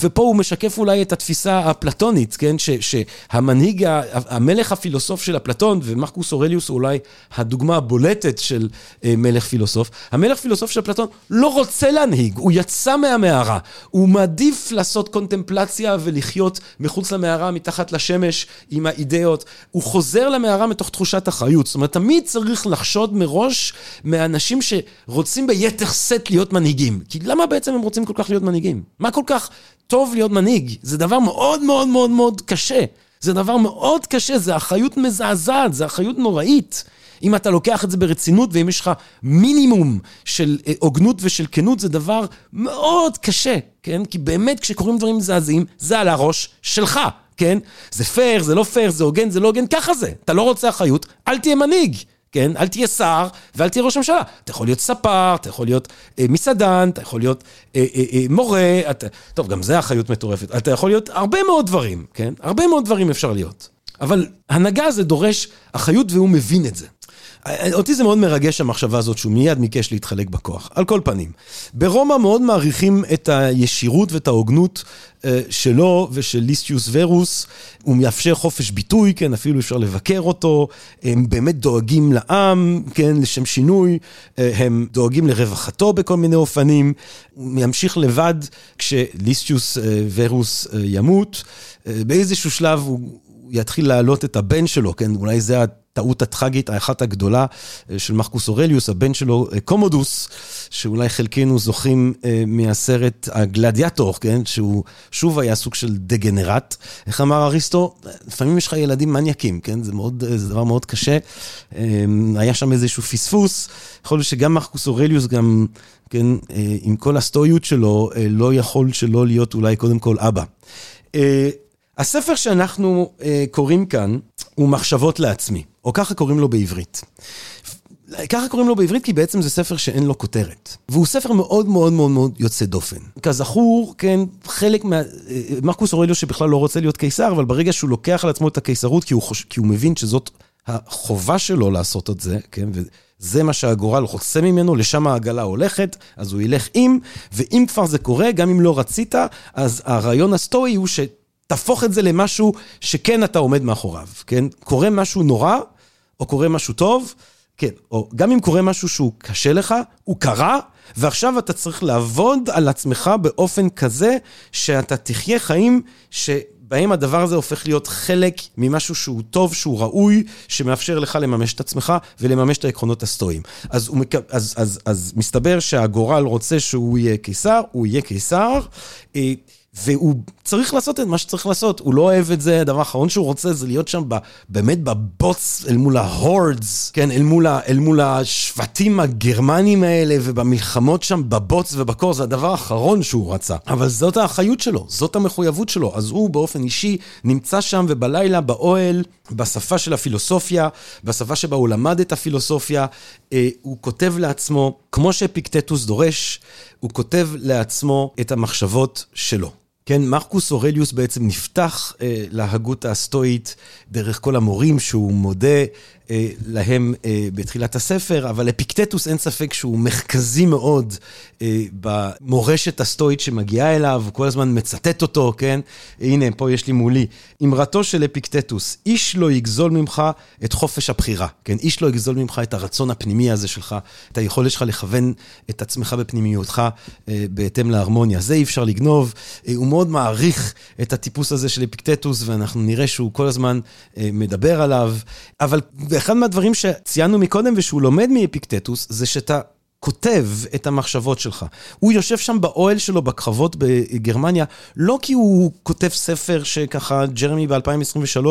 ופה הוא משקף אולי את התפיסה הפלטונית, כן, ש, שהמנהיג, המלך הפילוסוף של אפלטון, ומרקוס אורליוס הוא אולי הדוגמה הבולטת של אה, מלך פילוסוף, המלך פילוסוף של אפלטון לא רוצה להנהיג, הוא יצא מהמערה, הוא מעדיף לעשות קונטמפלציה ולחיות מחוץ למערה, מתחת לשמש, עם האידאות, הוא חוזר למערה מתוך תחושת אחריות, זאת אומרת, תמיד צריך לחשוד מראש מאנשים שרוצים ביתר שאת להיות מנהיגים, כי למה בעצם הם רוצים כל כך להיות מנהיגים? מה כל כך טוב להיות מנהיג? זה דבר מאוד מאוד מאוד מאוד קשה. זה דבר מאוד קשה, זה אחריות מזעזעת, זה אחריות נוראית. אם אתה לוקח את זה ברצינות ואם יש לך מינימום של אה, הוגנות ושל כנות, זה דבר מאוד קשה, כן? כי באמת כשקורים דברים מזעזעים, זה על הראש שלך, כן? זה פייר, זה לא פייר, זה הוגן, זה לא הוגן, ככה זה. אתה לא רוצה אחריות, אל תהיה מנהיג. כן? אל תהיה שר ואל תהיה ראש ממשלה. אתה יכול להיות ספר, אתה יכול להיות אה, מסעדן, אתה יכול להיות אה, אה, אה, מורה, אתה... טוב, גם זה אחריות מטורפת. אתה יכול להיות הרבה מאוד דברים, כן? הרבה מאוד דברים אפשר להיות. אבל הנהגה זה דורש אחריות והוא מבין את זה. אותי זה מאוד מרגש המחשבה הזאת שהוא מיד ביקש להתחלק בכוח, על כל פנים. ברומא מאוד מעריכים את הישירות ואת ההוגנות אה, שלו ושל ליסטיוס ורוס, הוא מאפשר חופש ביטוי, כן, אפילו אפשר לבקר אותו, הם באמת דואגים לעם, כן, לשם שינוי, אה, הם דואגים לרווחתו בכל מיני אופנים, הוא ימשיך לבד כשליסטיוס אה, ורוס ימות, באיזשהו שלב הוא יתחיל להעלות את הבן שלו, כן, אולי זה הטעות הטרגית, האחת הגדולה אה, של מרקוס אורליוס, הבן שלו, אה, קומודוס, שאולי חלקנו זוכרים אה, מהסרט הגלדיאטור, כן? שהוא שוב היה סוג של דגנרט. איך אמר אריסטו? לפעמים יש לך ילדים מניאקים, כן? זה, מאוד, זה דבר מאוד קשה. היה שם איזשהו פספוס. יכול להיות שגם מרקוס אורליוס, גם, כן, עם כל הסטואיות שלו, לא יכול שלא להיות אולי קודם כל אבא. הספר שאנחנו קוראים כאן הוא מחשבות לעצמי. או ככה קוראים לו בעברית. ככה קוראים לו בעברית כי בעצם זה ספר שאין לו כותרת. והוא ספר מאוד מאוד מאוד מאוד יוצא דופן. כזכור, כן, חלק מה... מרקוס אורליו שבכלל לא רוצה להיות קיסר, אבל ברגע שהוא לוקח על עצמו את הקיסרות כי הוא, חוש... כי הוא מבין שזאת החובה שלו לעשות את זה, כן, וזה מה שהגורל רוצה ממנו, לשם העגלה הולכת, אז הוא ילך עם, ואם כבר זה קורה, גם אם לא רצית, אז הרעיון הסטואי הוא ש... תהפוך את זה למשהו שכן אתה עומד מאחוריו, כן? קורה משהו נורא, או קורה משהו טוב, כן, או גם אם קורה משהו שהוא קשה לך, הוא קרה, ועכשיו אתה צריך לעבוד על עצמך באופן כזה שאתה תחיה חיים ש... בהם הדבר הזה הופך להיות חלק ממשהו שהוא טוב, שהוא ראוי, שמאפשר לך לממש את עצמך ולממש את העקרונות הסטואיים. אז, מק... אז, אז, אז מסתבר שהגורל רוצה שהוא יהיה קיסר, הוא יהיה קיסר. אה, והוא צריך לעשות את מה שצריך לעשות, הוא לא אוהב את זה, הדבר האחרון שהוא רוצה זה להיות שם ב, באמת בבוץ, אל מול ההורדס, כן, אל מול, ה, אל מול השבטים הגרמנים האלה, ובמלחמות שם בבוץ ובקור, זה הדבר האחרון שהוא רצה. אבל זאת האחריות שלו, זאת המחויבות שלו. אז הוא באופן אישי נמצא שם, ובלילה באוהל, בשפה של הפילוסופיה, בשפה שבה הוא למד את הפילוסופיה, אה, הוא כותב לעצמו, כמו שאפיקטטוס דורש, הוא כותב לעצמו את המחשבות שלו. כן, מרקוס אורליוס בעצם נפתח אה, להגות הסטואית דרך כל המורים שהוא מודה להם אה, בתחילת הספר, אבל אפיקטטוס אין ספק שהוא מרכזי מאוד אה, במורשת הסטואית שמגיעה אליו, הוא כל הזמן מצטט אותו, כן? הנה, פה יש לי מולי. אמרתו של אפיקטטוס, איש לא יגזול ממך את חופש הבחירה, כן? איש לא יגזול ממך את הרצון הפנימי הזה שלך, את היכולת שלך לכוון את עצמך בפנימיותך בהתאם להרמוניה. זה אי אפשר לגנוב. הוא מאוד מעריך את הטיפוס הזה של אפיקטטוס, ואנחנו נראה שהוא כל הזמן מדבר עליו, אבל... ואחד מהדברים שציינו מקודם ושהוא לומד מאפיקטטוס, זה שאתה כותב את המחשבות שלך. הוא יושב שם באוהל שלו בקרבות בגרמניה, לא כי הוא כותב ספר שככה ג'רמי ב-2023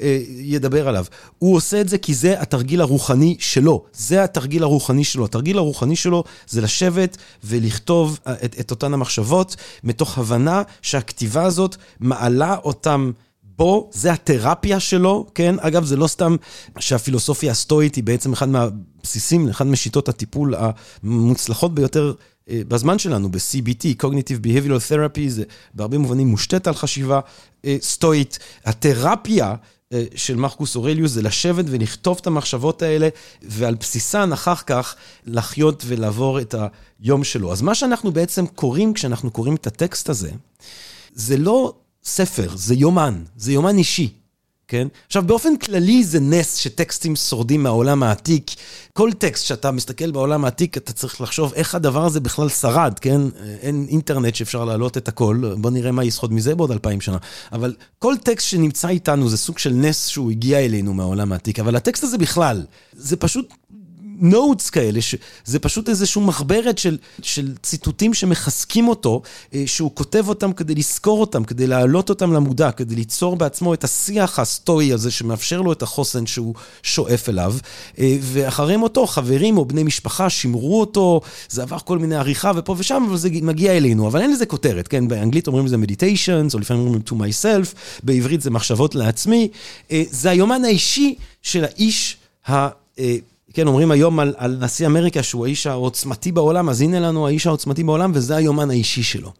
אה, ידבר עליו. הוא עושה את זה כי זה התרגיל הרוחני שלו. זה התרגיל הרוחני שלו. התרגיל הרוחני שלו זה לשבת ולכתוב אה, את, את אותן המחשבות, מתוך הבנה שהכתיבה הזאת מעלה אותם פה זה התרפיה שלו, כן? אגב, זה לא סתם שהפילוסופיה הסטואית היא בעצם אחד מהבסיסים, אחד משיטות הטיפול המוצלחות ביותר אה, בזמן שלנו, ב-CBT, Cognitive Behavioral Therapy, זה בהרבה מובנים מושתת על חשיבה אה, סטואית. התרפיה... אה, של מרקוס אורליוס זה לשבת ולכתוב את המחשבות האלה, ועל בסיסן אחר כך לחיות ולעבור את היום שלו. אז מה שאנחנו בעצם קוראים כשאנחנו קוראים את הטקסט הזה, זה לא ספר, זה יומן, זה יומן אישי, כן? עכשיו, באופן כללי זה נס שטקסטים שורדים מהעולם העתיק. כל טקסט שאתה מסתכל בעולם העתיק, אתה צריך לחשוב איך הדבר הזה בכלל שרד, כן? אין אינטרנט שאפשר להעלות את הכל, בוא נראה מה יסחוד מזה בעוד אלפיים שנה. אבל כל טקסט שנמצא איתנו זה סוג של נס שהוא הגיע אלינו מהעולם העתיק, אבל הטקסט הזה בכלל, זה פשוט נוטס כאלה, שזה פשוט איזושהי מחברת של, של ציטוטים שמחזקים אותו, אה, שהוא כותב אותם כדי לזכור אותם, כדי להעלות אותם למודע, כדי ליצור בעצמו את השיח הסטואי הזה שמאפשר לו את החוסן שהוא שואף אליו. אה, ואחרי מותו, חברים או בני משפחה שימרו אותו, זה עבר כל מיני עריכה ופה ושם, אבל זה מגיע אלינו. אבל אין לזה כותרת, כן? באנגלית אומרים לזה meditations, או לפעמים אומרים to myself, בעברית זה מחשבות לעצמי. אה, זה היומן האישי של האיש ה... כן, אומרים היום על, על נשיא אמריקה שהוא האיש העוצמתי בעולם, אז הנה לנו האיש העוצמתי בעולם, וזה היומן האישי שלו.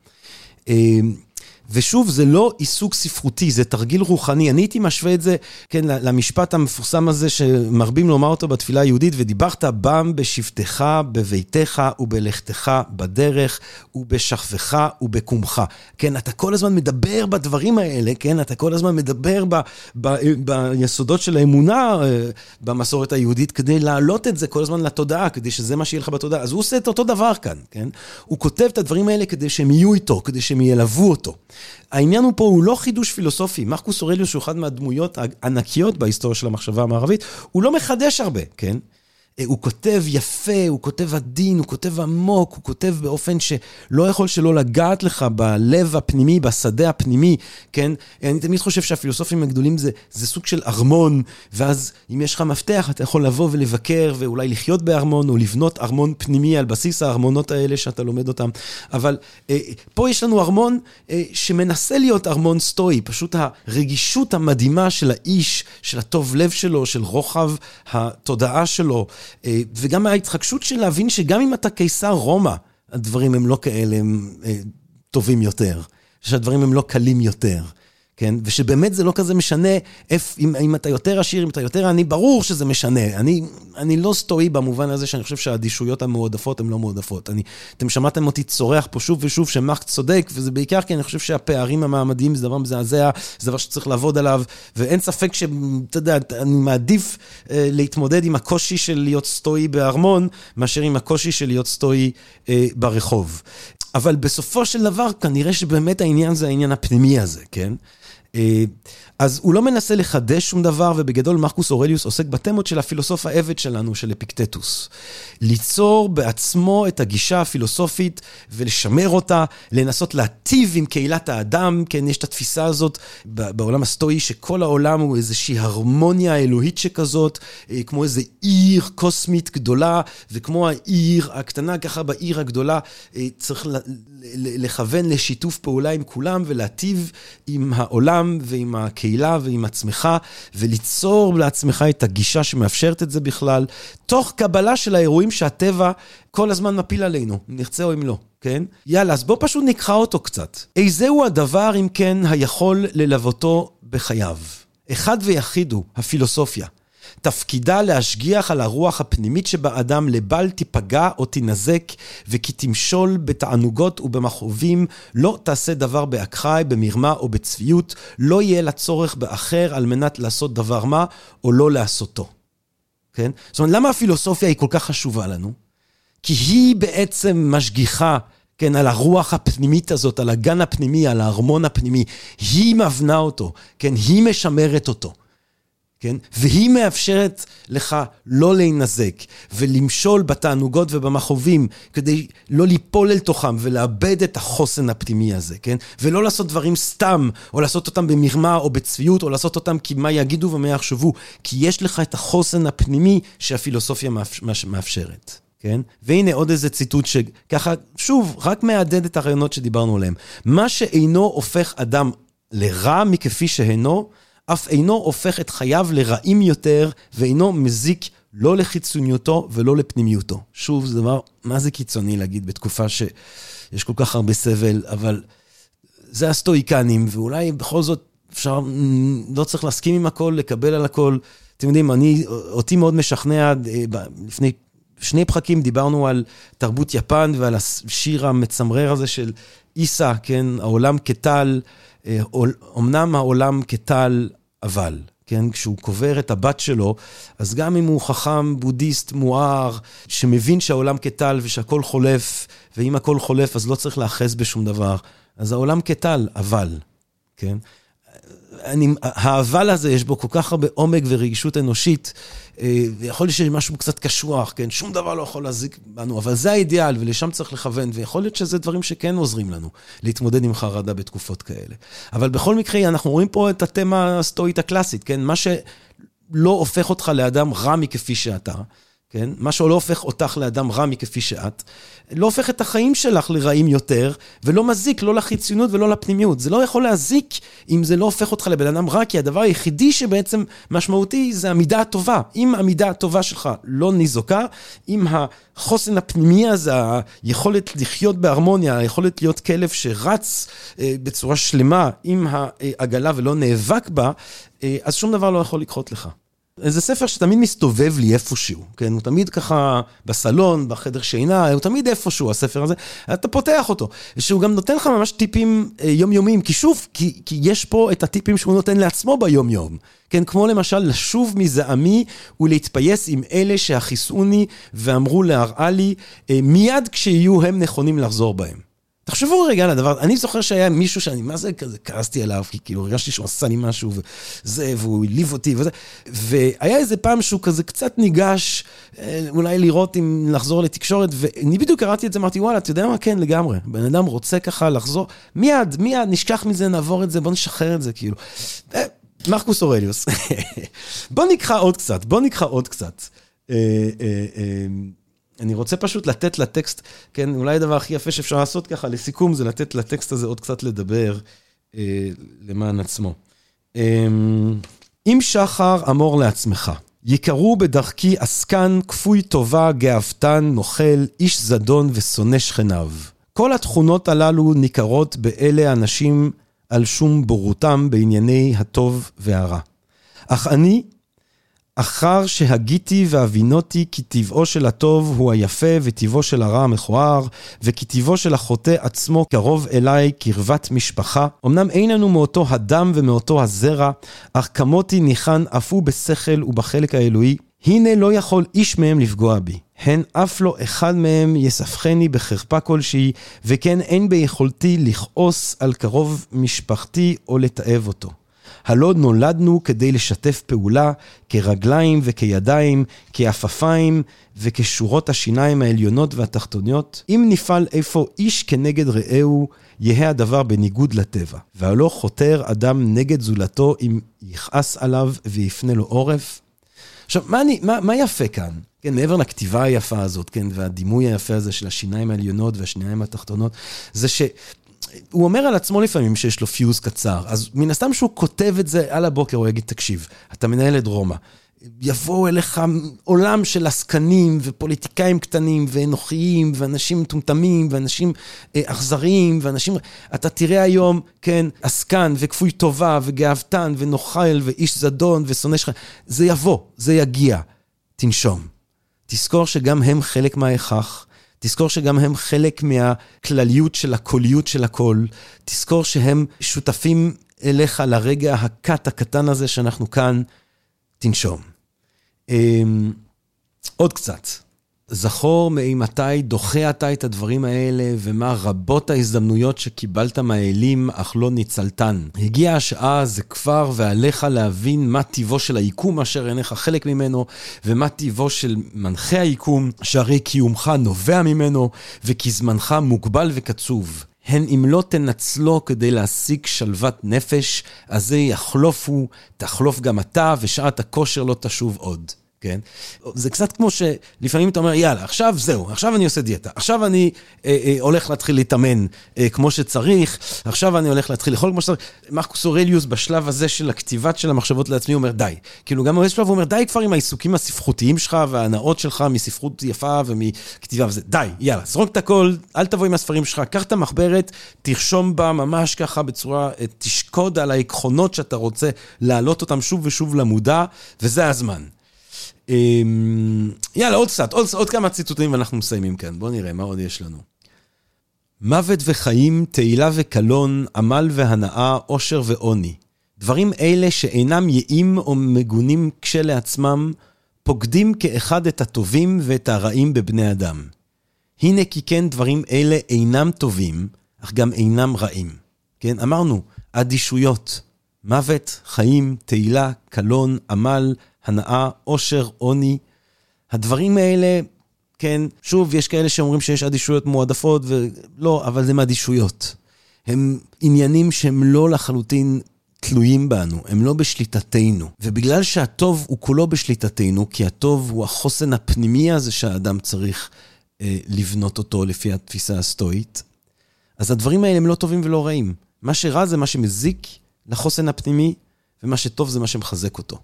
ושוב, זה לא עיסוק ספרותי, זה תרגיל רוחני. אני הייתי משווה את זה, כן, למשפט המפורסם הזה שמרבים לומר אותו בתפילה היהודית, ודיברת בם בשבתך, בביתך ובלכתך בדרך, ובשכבך ובקומך. כן, אתה כל הזמן מדבר בדברים האלה, כן, אתה כל הזמן מדבר ב, ב, ביסודות של האמונה אה, במסורת היהודית, כדי להעלות את זה כל הזמן לתודעה, כדי שזה מה שיהיה לך בתודעה. אז הוא עושה את אותו דבר כאן, כן? הוא כותב את הדברים האלה כדי שהם יהיו איתו, כדי שהם ילוו אותו. העניין הוא פה הוא לא חידוש פילוסופי. מרקוס אורליוס, שהוא אחד מהדמויות הענקיות בהיסטוריה של המחשבה המערבית, הוא לא מחדש הרבה, כן? אה, הוא כותב יפה, הוא כותב עדין, הוא כותב עמוק, הוא כותב באופן שלא יכול שלא לגעת לך בלב הפנימי, בשדה הפנימי, כן? אני תמיד חושב שהפילוסופים הגדולים זה, זה סוג של ארמון, ואז אם יש לך מפתח, אתה יכול לבוא ולבקר ואולי לחיות בארמון, או לבנות ארמון פנימי על בסיס הארמונות האלה שאתה לומד אותם. אבל אה, פה יש לנו ארמון אה, שמנסה להיות ארמון סטואי, פשוט הרגישות המדהימה של האיש, של הטוב לב שלו, של רוחב התודעה שלו. אה, וגם ההתחגשות של להבין שגם אם אתה קיסר רומא, הדברים הם לא כאלה הם, אה, טובים יותר, שהדברים הם לא קלים יותר. כן? ושבאמת זה לא כזה משנה if, אם, אם אתה יותר עשיר, אם אתה יותר עני, ברור שזה משנה. אני, אני לא סטואי במובן הזה שאני חושב שהאדישויות המועדפות הן לא מועדפות. אני, אתם שמעתם אותי צורח פה שוב ושוב שמארק צודק, וזה בעיקר כי אני חושב שהפערים המעמדיים זה דבר מזעזע, זה דבר שצריך לעבוד עליו, ואין ספק שאתה יודע, אני מעדיף אה, להתמודד עם הקושי של להיות סטואי בארמון, מאשר עם הקושי של להיות סטואי אה, ברחוב. אבל בסופו של דבר, כנראה שבאמת העניין זה העניין הפנימי הזה, כן? אה, אז הוא לא מנסה לחדש שום דבר, ובגדול מרקוס אורליוס עוסק בתמות של הפילוסוף העבד שלנו, של אפיקטטוס. ליצור בעצמו את הגישה הפילוסופית ולשמר אותה, לנסות להטיב עם קהילת האדם, כן, יש את התפיסה הזאת בעולם הסטואי, שכל העולם הוא איזושהי הרמוניה אלוהית שכזאת, אה, כמו איזו עיר קוסמית גדולה, וכמו העיר הקטנה, ככה בעיר הגדולה אה, צריך לכוון לשיתוף פעולה עם כולם ולהטיב עם העולם ועם הקהילה. הקהילה ועם עצמך, וליצור לעצמך את הגישה שמאפשרת את זה בכלל, תוך קבלה של האירועים שהטבע כל הזמן מפיל עלינו, נרצה או אם לא, כן? יאללה, אז בוא פשוט נקרא אותו קצת. איזהו הדבר, אם כן, היכול ללוותו בחייו? אחד ויחיד הוא, הפילוסופיה. תפקידה להשגיח על הרוח הפנימית שבאדם לבל תיפגע או תינזק, וכי תמשול בתענוגות ובמכאובים, לא תעשה דבר באקראי, במרמה או בצביעות, לא יהיה לה צורך באחר על מנת לעשות דבר מה, או לא לעשותו. כן? זאת אומרת, למה הפילוסופיה היא כל כך חשובה לנו? כי היא בעצם משגיחה כן, על הרוח הפנימית הזאת, על הגן הפנימי, על הארמון הפנימי. היא מבנה אותו, כן, היא משמרת אותו. כן? והיא מאפשרת לך לא להינזק ולמשול בתענוגות ובמכאובים כדי לא ליפול אל תוכם ולאבד את החוסן הפנימי הזה, כן? ולא לעשות דברים סתם, או לעשות אותם במרמה או בצביעות, או לעשות אותם כי מה יגידו ומה יחשבו, כי יש לך את החוסן הפנימי שהפילוסופיה מאפשרת. כן? והנה עוד איזה ציטוט שככה, שוב, רק מהדהד את הרעיונות שדיברנו עליהם. מה שאינו הופך אדם לרע מכפי שהינו, אף אינו הופך את חייו לרעים יותר, ואינו מזיק לא לחיצוניותו ולא לפנימיותו. שוב, זה דבר, מה זה קיצוני להגיד בתקופה שיש כל כך הרבה סבל, אבל זה הסטואיקנים, ואולי בכל זאת אפשר, לא צריך להסכים עם הכל, לקבל על הכל. אתם יודעים, אני, אותי מאוד משכנע, אה, לפני שני פחקים דיברנו על תרבות יפן ועל השיר המצמרר הזה של איסה, כן, העולם כטל. אמנם העולם כטל, אבל, כן, כשהוא קובר את הבת שלו, אז גם אם הוא חכם בודהיסט מואר, שמבין שהעולם כטל ושהכול חולף, ואם הכל חולף אז לא צריך להאחז בשום דבר, אז העולם כטל, אבל, כן? אני, האבל הזה, יש בו כל כך הרבה עומק ורגישות אנושית, אה, ויכול להיות שיש משהו קצת קשוח, כן? שום דבר לא יכול להזיק בנו, אבל זה האידיאל, ולשם צריך לכוון, ויכול להיות שזה דברים שכן עוזרים לנו להתמודד עם חרדה בתקופות כאלה. אבל בכל מקרה, אנחנו רואים פה את התמה הסטואית הקלאסית, כן? מה שלא הופך אותך לאדם רע מכפי שאתה, כן? מה שלא הופך אותך לאדם רע מכפי שאת, לא הופך את החיים שלך לרעים יותר, ולא מזיק לא לחיצונות ולא לפנימיות. זה לא יכול להזיק אם זה לא הופך אותך לבן אדם רע, כי הדבר היחידי שבעצם משמעותי זה המידה הטובה. אם המידה הטובה שלך לא ניזוקה, אם החוסן הפנימי הזה, היכולת לחיות בהרמוניה, היכולת להיות כלב שרץ אה, בצורה שלמה עם העגלה ולא נאבק בה, אה, אז שום דבר לא יכול לקחות לך. זה ספר שתמיד מסתובב לי איפשהו, כן? הוא תמיד ככה בסלון, בחדר שינה, הוא תמיד איפשהו, הספר הזה. אתה פותח אותו. שהוא גם נותן לך ממש טיפים אה, יומיומיים, כי שוב, כי, כי יש פה את הטיפים שהוא נותן לעצמו ביומיום. כן, כמו למשל לשוב מזעמי ולהתפייס עם אלה שהכיסוני ואמרו להראה לי, אה, מיד כשיהיו הם נכונים לחזור בהם. תחשבו רגע על הדבר, אני זוכר שהיה מישהו שאני, מה זה כזה, כעסתי עליו, כי כאילו הרגשתי שהוא עשה לי משהו, וזה, והוא העליב אותי וזה, והיה איזה פעם שהוא כזה קצת ניגש, אה, אולי לראות אם לחזור לתקשורת, ואני בדיוק קראתי את זה, אמרתי, וואלה, אתה יודע מה? כן, לגמרי. בן אדם רוצה ככה לחזור, מיד, מיד, נשכח מזה, נעבור את זה, בוא נשחרר את זה, כאילו. אה, מרקוס אורליוס. בוא נקרא עוד קצת, בוא נקרא עוד קצת. אני רוצה פשוט לתת לטקסט, כן, אולי הדבר הכי יפה שאפשר לעשות ככה, לסיכום, זה לתת לטקסט הזה עוד קצת לדבר אה, למען עצמו. אה, אם שחר אמור לעצמך, יקראו בדרכי עסקן, כפוי טובה, גאוותן, נוכל, איש זדון ושונא שכניו. כל התכונות הללו ניכרות באלה אנשים על שום בורותם בענייני הטוב והרע. אך אני, אחר שהגיתי והבינותי כי טבעו של הטוב הוא היפה וטבעו של הרע המכוער, וכי טבעו של החוטא עצמו קרוב אליי קרבת משפחה. אמנם אין לנו מאותו הדם ומאותו הזרע, אך כמותי ניחן אף הוא בשכל ובחלק האלוהי. הנה לא יכול איש מהם לפגוע בי. הן אף לא אחד מהם יספחני בחרפה כלשהי, וכן אין ביכולתי לכעוס על קרוב משפחתי או לתעב אותו. הלא נולדנו כדי לשתף פעולה כרגליים וכידיים, כעפפיים וכשורות השיניים העליונות והתחתוניות. אם נפעל איפה איש כנגד רעהו, יהא הדבר בניגוד לטבע. והלא חותר אדם נגד זולתו אם יכעס עליו ויפנה לו עורף. עכשיו, מה, אני, מה, מה יפה כאן? כן, מעבר לכתיבה היפה הזאת, כן, והדימוי היפה הזה של השיניים העליונות והשיניים התחתונות, זה ש... הוא אומר על עצמו לפעמים שיש לו פיוז קצר, אז מן הסתם שהוא כותב את זה על הבוקר, הוא יגיד, תקשיב, אתה מנהל את רומא. יבואו אליך עולם של עסקנים ופוליטיקאים קטנים ואנוכיים ואנשים מטומטמים ואנשים אה, אכזריים ואנשים... אתה תראה היום, כן, עסקן וכפוי טובה וגאוותן ונוכל ואיש זדון ושונא שלך. זה יבוא, זה יגיע. תנשום. תזכור שגם הם חלק מההיכך. תזכור שגם הם חלק מהכלליות של הקוליות של הכל. תזכור שהם שותפים אליך לרגע הקט הקטן הזה שאנחנו כאן. תנשום. אמ, עוד קצת. זכור מאימתי דוחה אתה את הדברים האלה, ומה רבות ההזדמנויות שקיבלת מהאלים, אך לא ניצלתן. הגיעה השעה, זה כבר, ועליך להבין מה טיבו של היקום אשר אינך חלק ממנו, ומה טיבו של מנחה היקום, שהרי קיומך נובע ממנו, וכי זמנך מוגבל וקצוב. הן אם לא תנצלו כדי להשיג שלוות נפש, אז זה יחלופו, תחלוף גם אתה, ושעת הכושר לא תשוב עוד. כן? זה קצת כמו שלפעמים אתה אומר, יאללה, עכשיו זהו, עכשיו אני עושה דיאטה, עכשיו אני אה, אה, הולך להתחיל להתאמן אה, כמו שצריך, עכשיו אני הולך להתחיל לאכול כמו שצריך. מרקוס אורליוס בשלב הזה של הכתיבת של המחשבות לעצמי אומר, די. כאילו, גם באיזשהו שלב הוא אומר, די כבר עם העיסוקים הספרותיים שלך וההנאות שלך מספרות יפה ומכתיבה וזה, די, יאללה, זרוק את הכל, אל תבוא עם הספרים שלך, קח את המחברת, תרשום בה ממש ככה בצורה, אה, תשקוד על העקרונות שאתה רוצה להעלות אותם שוב ושוב למודע, וזה הזמן. אמ, יאללה, עוד קצת, עוד, עוד כמה ציטוטים ואנחנו מסיימים כאן. בואו נראה מה עוד יש לנו. מוות וחיים, תהילה וקלון, עמל והנאה, עושר ועוני. דברים אלה שאינם יאים או מגונים כשלעצמם, פוקדים כאחד את הטובים ואת הרעים בבני אדם. הנה כי כן דברים אלה אינם טובים, אך גם אינם רעים. כן, אמרנו, אדישויות. מוות, חיים, תהילה, קלון, עמל, הנאה, עושר, עוני. הדברים האלה, כן, שוב, יש כאלה שאומרים שיש אדישויות מועדפות, ולא, אבל זה מאדישויות. הם עניינים שהם לא לחלוטין תלויים בנו, הם לא בשליטתנו. ובגלל שהטוב הוא כולו בשליטתנו, כי הטוב הוא החוסן הפנימי הזה שהאדם צריך אה, לבנות אותו לפי התפיסה הסטואית, אז הדברים האלה הם לא טובים ולא רעים. מה שרע זה מה שמזיק לחוסן הפנימי, ומה שטוב זה מה שמחזק אותו.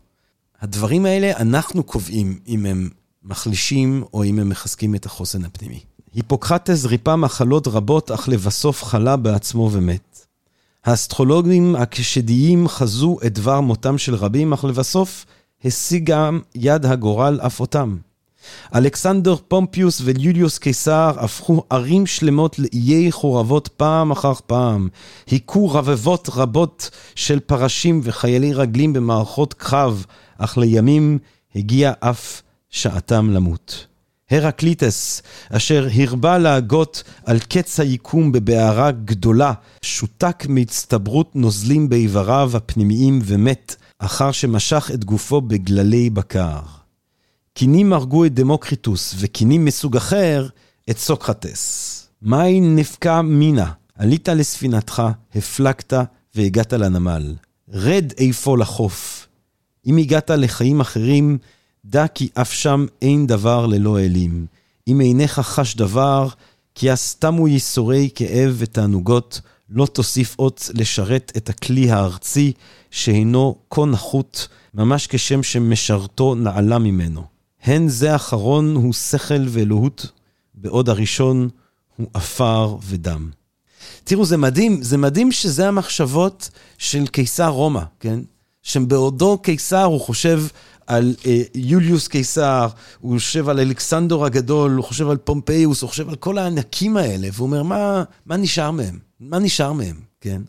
הדברים האלה, אנחנו קובעים אם הם מחלישים או אם הם מחזקים את החוסן הפנימי. היפוקרטס ריפא מחלות רבות, אך לבסוף חלה בעצמו ומת. האסטרולוגים הקשדיים חזו את דבר מותם של רבים, אך לבסוף השיגה יד הגורל אף אותם. אלכסנדר פומפיוס ויוליוס קיסר הפכו ערים שלמות לאיי חורבות פעם אחר פעם. היכו רבבות רבות של פרשים וחיילי רגלים במערכות קרב, אך לימים הגיע אף שעתם למות. הרקליטס, אשר הרבה להגות על קץ היקום בבערה גדולה, שותק מהצטברות נוזלים באיבריו הפנימיים ומת, אחר שמשך את גופו בגללי בקר. קינים הרגו את דמוקריטוס, וקינים מסוג אחר את סוקרטס. מאי נפקע מינה, עלית לספינתך, הפלגת והגעת לנמל. רד איפה לחוף. אם הגעת לחיים אחרים, דע כי אף שם אין דבר ללא אלים. אם עיניך חש דבר, כי הסתמו ייסורי כאב ותענוגות, לא תוסיף עוד לשרת את הכלי הארצי, שהינו כה נחות, ממש כשם שמשרתו נעלה ממנו. הן זה האחרון הוא שכל ואלוהות, בעוד הראשון הוא עפר ודם. תראו, זה מדהים, זה מדהים שזה המחשבות של קיסר רומא, כן? שבעודו קיסר הוא חושב על אה, יוליוס קיסר, הוא חושב על אלכסנדור הגדול, הוא חושב על פומפיוס, הוא חושב על כל הענקים האלה, והוא אומר, מה, מה נשאר מהם? מה נשאר מהם, כן?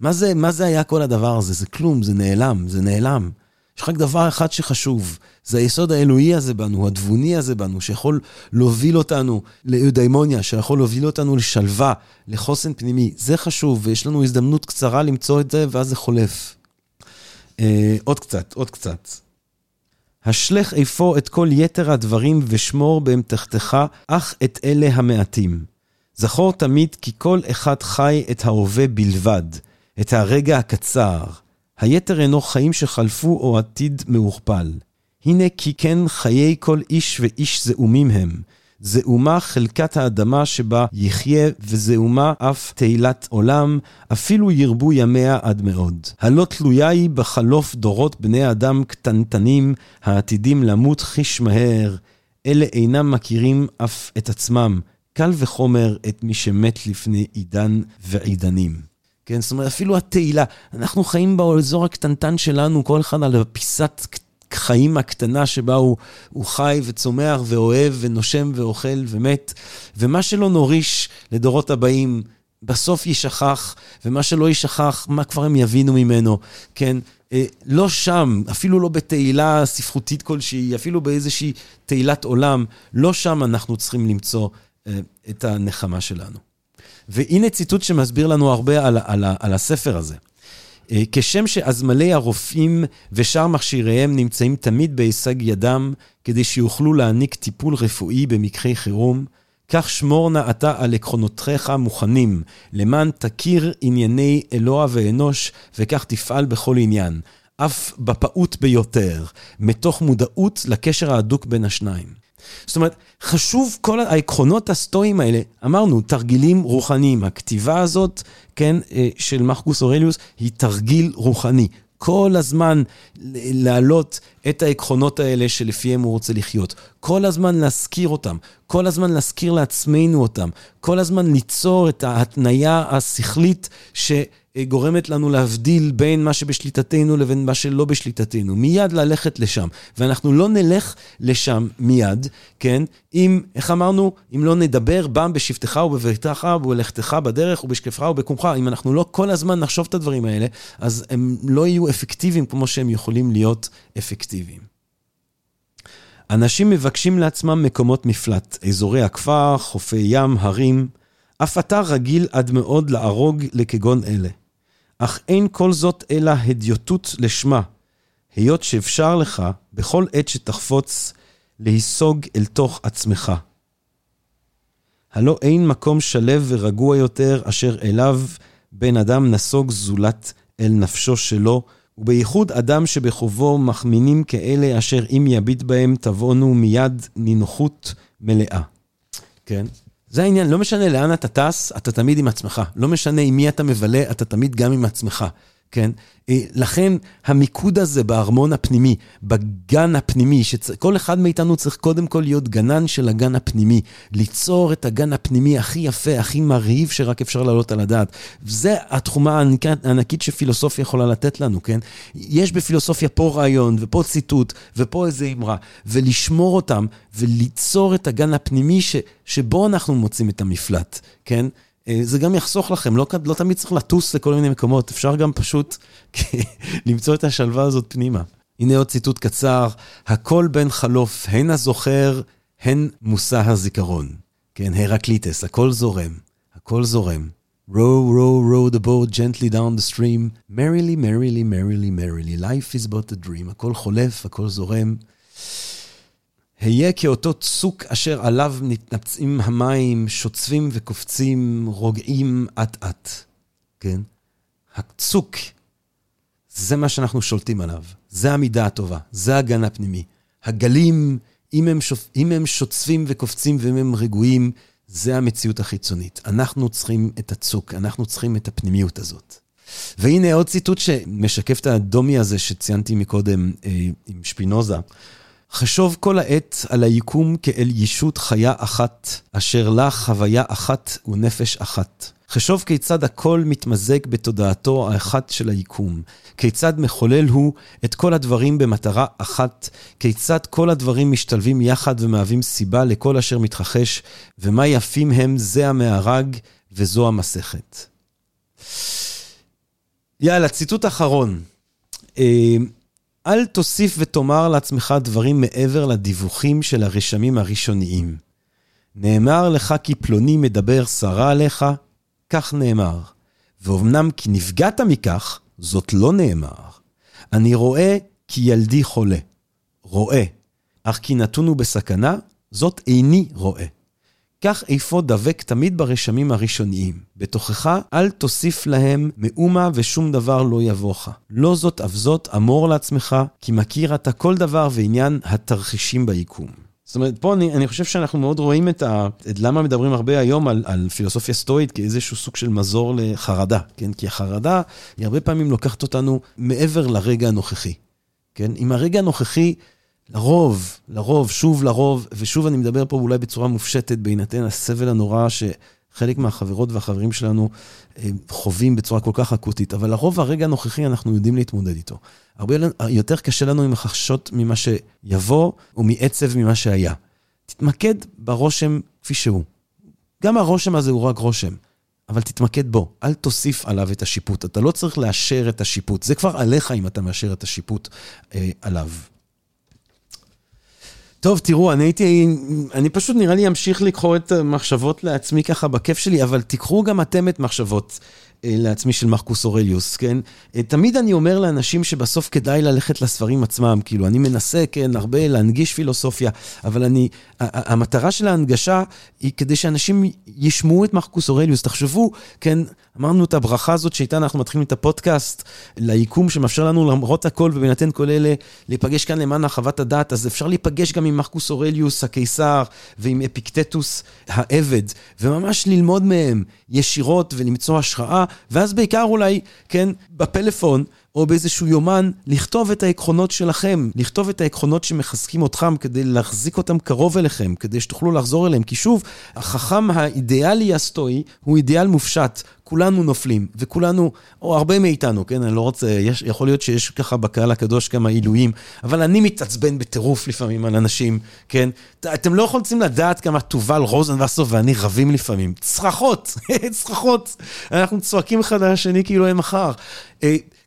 מה זה, מה זה היה כל הדבר הזה? זה כלום, זה נעלם, זה נעלם. יש רק דבר אחד שחשוב, זה היסוד האלוהי הזה בנו, התבוני הזה בנו, שיכול להוביל אותנו לאיודאימוניה, שיכול להוביל אותנו לשלווה, לחוסן פנימי. זה חשוב, ויש לנו הזדמנות קצרה למצוא את זה, ואז זה חולף. אה, עוד קצת, עוד קצת. השלך אפוא את כל יתר הדברים ושמור באמתחתך, אך את אלה המעטים. זכור תמיד כי כל אחד חי את ההווה בלבד, את הרגע הקצר. היתר אינו חיים שחלפו או עתיד מעורפל. הנה כי כן חיי כל איש ואיש זעומים הם. זעומה חלקת האדמה שבה יחיה, וזעומה אף תהילת עולם, אפילו ירבו ימיה עד מאוד. הלא תלויה היא בחלוף דורות בני אדם קטנטנים, העתידים למות חיש מהר. אלה אינם מכירים אף את עצמם, קל וחומר את מי שמת לפני עידן ועידנים. כן, זאת אומרת, אפילו התהילה, אנחנו חיים באזור הקטנטן שלנו, כל אחד על פיסת חיים הקטנה שבה הוא, הוא חי וצומח ואוהב ונושם ואוכל ומת, ומה שלא נוריש לדורות הבאים, בסוף יישכח, ומה שלא יישכח, מה כבר הם יבינו ממנו, כן? אה, לא שם, אפילו לא בתהילה ספרותית כלשהי, אפילו באיזושהי תהילת עולם, לא שם אנחנו צריכים למצוא אה, את הנחמה שלנו. והנה ציטוט שמסביר לנו הרבה על, על, על הספר הזה. אה, כשם שאזמלי הרופאים ושאר מכשיריהם נמצאים תמיד בהישג ידם כדי שיוכלו להעניק טיפול רפואי במקרי חירום, כך שמור נא אתה על עקרונותיך מוכנים, למען תכיר ענייני אלוה ואנוש, וכך תפעל בכל עניין, אף בפעוט ביותר, מתוך מודעות לקשר ההדוק בין השניים. זאת אומרת, חשוב כל העקרונות הסטואיים האלה, אמרנו, תרגילים רוחניים. הכתיבה הזאת, כן, אה, של מחקוס אורליוס, היא תרגיל רוחני. כל הזמן להעלות את העקרונות האלה שלפיהם הוא רוצה לחיות. כל הזמן להזכיר אותם, כל הזמן להזכיר לעצמנו אותם, כל הזמן ליצור את ההתניה השכלית ש... גורמת לנו להבדיל בין מה שבשליטתנו לבין מה שלא בשליטתנו. מיד ללכת לשם. ואנחנו לא נלך לשם מיד, כן? אם, איך אמרנו? אם לא נדבר בם בשבתך ובביתך ובלכתך בדרך ובשקפך ובקומך. אם אנחנו לא כל הזמן נחשוב את הדברים האלה, אז הם לא יהיו אפקטיביים כמו שהם יכולים להיות אפקטיביים. אנשים מבקשים לעצמם מקומות מפלט, אזורי הכפר, חופי ים, הרים. אף אתה רגיל עד מאוד לערוג לכגון אלה. אך אין כל זאת אלא הדיוטות לשמה, היות שאפשר לך, בכל עת שתחפוץ, להיסוג אל תוך עצמך. הלא אין מקום שלב ורגוע יותר אשר אליו בן אדם נסוג זולת אל נפשו שלו, ובייחוד אדם שבחובו מחמינים כאלה אשר אם יביט בהם תבונו מיד נינוחות מלאה. כן? זה העניין, לא משנה לאן אתה טס, אתה תמיד עם עצמך. לא משנה עם מי אתה מבלה, אתה תמיד גם עם עצמך. כן? אה, לכן המיקוד הזה בארמון הפנימי, בגן הפנימי, שכל אחד מאיתנו צריך קודם כל להיות גנן של הגן הפנימי, ליצור את הגן הפנימי הכי יפה, הכי מרהיב שרק אפשר להעלות על הדעת. זה התחומה הענקית שפילוסופיה יכולה לתת לנו, כן? יש בפילוסופיה פה רעיון, ופה ציטוט, ופה איזה אמרה, ולשמור אותם, וליצור את הגן הפנימי ש, שבו אנחנו מוצאים את המפלט, כן? אה, זה גם יחסוך לכם, לא, לא תמיד צריך לטוס לכל מיני מקומות, אפשר גם פשוט למצוא את השלווה הזאת פנימה. הנה עוד ציטוט קצר, הכל בין חלוף, הן הזוכר, הן מושא הזיכרון. כן, הרקליטס, הכל זורם, הכל זורם. row, row, row the boat gently down the stream, merrily, merrily, merrily, merrily, life is but a dream. הכל חולף, הכל זורם. היה כאותו צוק אשר עליו מתנפצים המים, שוצפים וקופצים, רוגעים אט-אט. כן? הצוק, זה מה שאנחנו שולטים עליו. זה המידה הטובה, זה הגן הפנימי. הגלים, אם הם, שופ... אם הם שוצפים וקופצים ואם הם רגועים, זה המציאות החיצונית. אנחנו צריכים את הצוק, אנחנו צריכים את הפנימיות הזאת. והנה עוד ציטוט שמשקף את הדומי הזה שציינתי מקודם אה, עם שפינוזה. חשוב כל העת על היקום כאל ישות חיה אחת, אשר לה חוויה אחת ונפש אחת. חשוב כיצד הכל מתמזג בתודעתו האחת של היקום. כיצד מחולל הוא את כל הדברים במטרה אחת. כיצד כל הדברים משתלבים יחד ומהווים סיבה לכל אשר מתרחש, ומה יפים הם זה המארג וזו המסכת. יאללה, ציטוט אחרון. אל תוסיף ותאמר לעצמך דברים מעבר לדיווחים של הרשמים הראשוניים. נאמר לך כי פלוני מדבר סרה עליך, כך נאמר. ואומנם כי נפגעת מכך, זאת לא נאמר. אני רואה כי ילדי חולה. רואה. אך כי נתונו בסכנה, זאת איני רואה. כך אפוא דבק תמיד ברשמים הראשוניים. בתוכך אל תוסיף להם מאומה ושום דבר לא יבוך. לא זאת אף זאת, אמור לעצמך, כי מכיר אתה כל דבר ועניין התרחישים ביקום. זאת אומרת, פה אני, אני חושב שאנחנו מאוד רואים את ה... את למה מדברים הרבה היום על, על פילוסופיה סטואית כאיזשהו סוג של מזור לחרדה, כן? כי החרדה היא הרבה פעמים לוקחת אותנו מעבר לרגע הנוכחי, כן? אם הרגע הנוכחי לרוב, לרוב, שוב לרוב, ושוב אני מדבר פה אולי בצורה מופשטת, בהינתן הסבל הנורא שחלק מהחברות והחברים שלנו אה, חווים בצורה כל כך אקוטית, אבל לרוב הרגע הנוכחי אנחנו יודעים להתמודד איתו. הרבה יותר קשה לנו עם החששות ממה שיבוא, ומעצב ממה שהיה. תתמקד ברושם כפי שהוא. גם הרושם הזה הוא רק רושם, אבל תתמקד בו, אל תוסיף עליו את השיפוט. אתה לא צריך לאשר את השיפוט, זה כבר עליך אם אתה מאשר את השיפוט אה, עליו. טוב, תראו, אני הייתי, אני פשוט נראה לי אמשיך לקחו את המחשבות לעצמי ככה בכיף שלי, אבל תיקחו גם אתם את מחשבות אה, לעצמי של מרקוס אורליוס, כן? אה, תמיד אני אומר לאנשים שבסוף כדאי ללכת לספרים עצמם, כאילו, אני מנסה, כן, הרבה להנגיש פילוסופיה, אבל אני, המטרה של ההנגשה היא כדי שאנשים ישמעו את מרקוס אורליוס. תחשבו, כן, אמרנו את הברכה הזאת שאיתה אנחנו מתחילים את הפודקאסט, ליקום שמאפשר לנו למרות הכל ובהינתן כל אלה, להיפגש כאן למען הרחבת הדעת, אז אפשר להיפגש גם עם מרקוס אורליוס הקיסר ועם אפיקטטוס העבד, וממש ללמוד מהם ישירות ולמצוא השראה, ואז בעיקר אולי, כן, בפלאפון. או באיזשהו יומן, לכתוב את העקרונות שלכם, לכתוב את העקרונות שמחזקים אתכם כדי להחזיק אותם קרוב אליכם, כדי שתוכלו לחזור אליהם. כי שוב, החכם האידיאלי הסטואי הוא אידיאל מופשט. כולנו נופלים, וכולנו, או הרבה מאיתנו, כן, אני לא רוצה, יש, יכול להיות שיש ככה בקהל הקדוש כמה עילויים, אבל אני מתעצבן בטירוף לפעמים על אנשים, כן? אתם לא יכולים לדעת כמה תובל רוזנבסוף ואני רבים לפעמים. צרחות, צרחות. אנחנו צועקים אחד על השני כאילו הם מחר.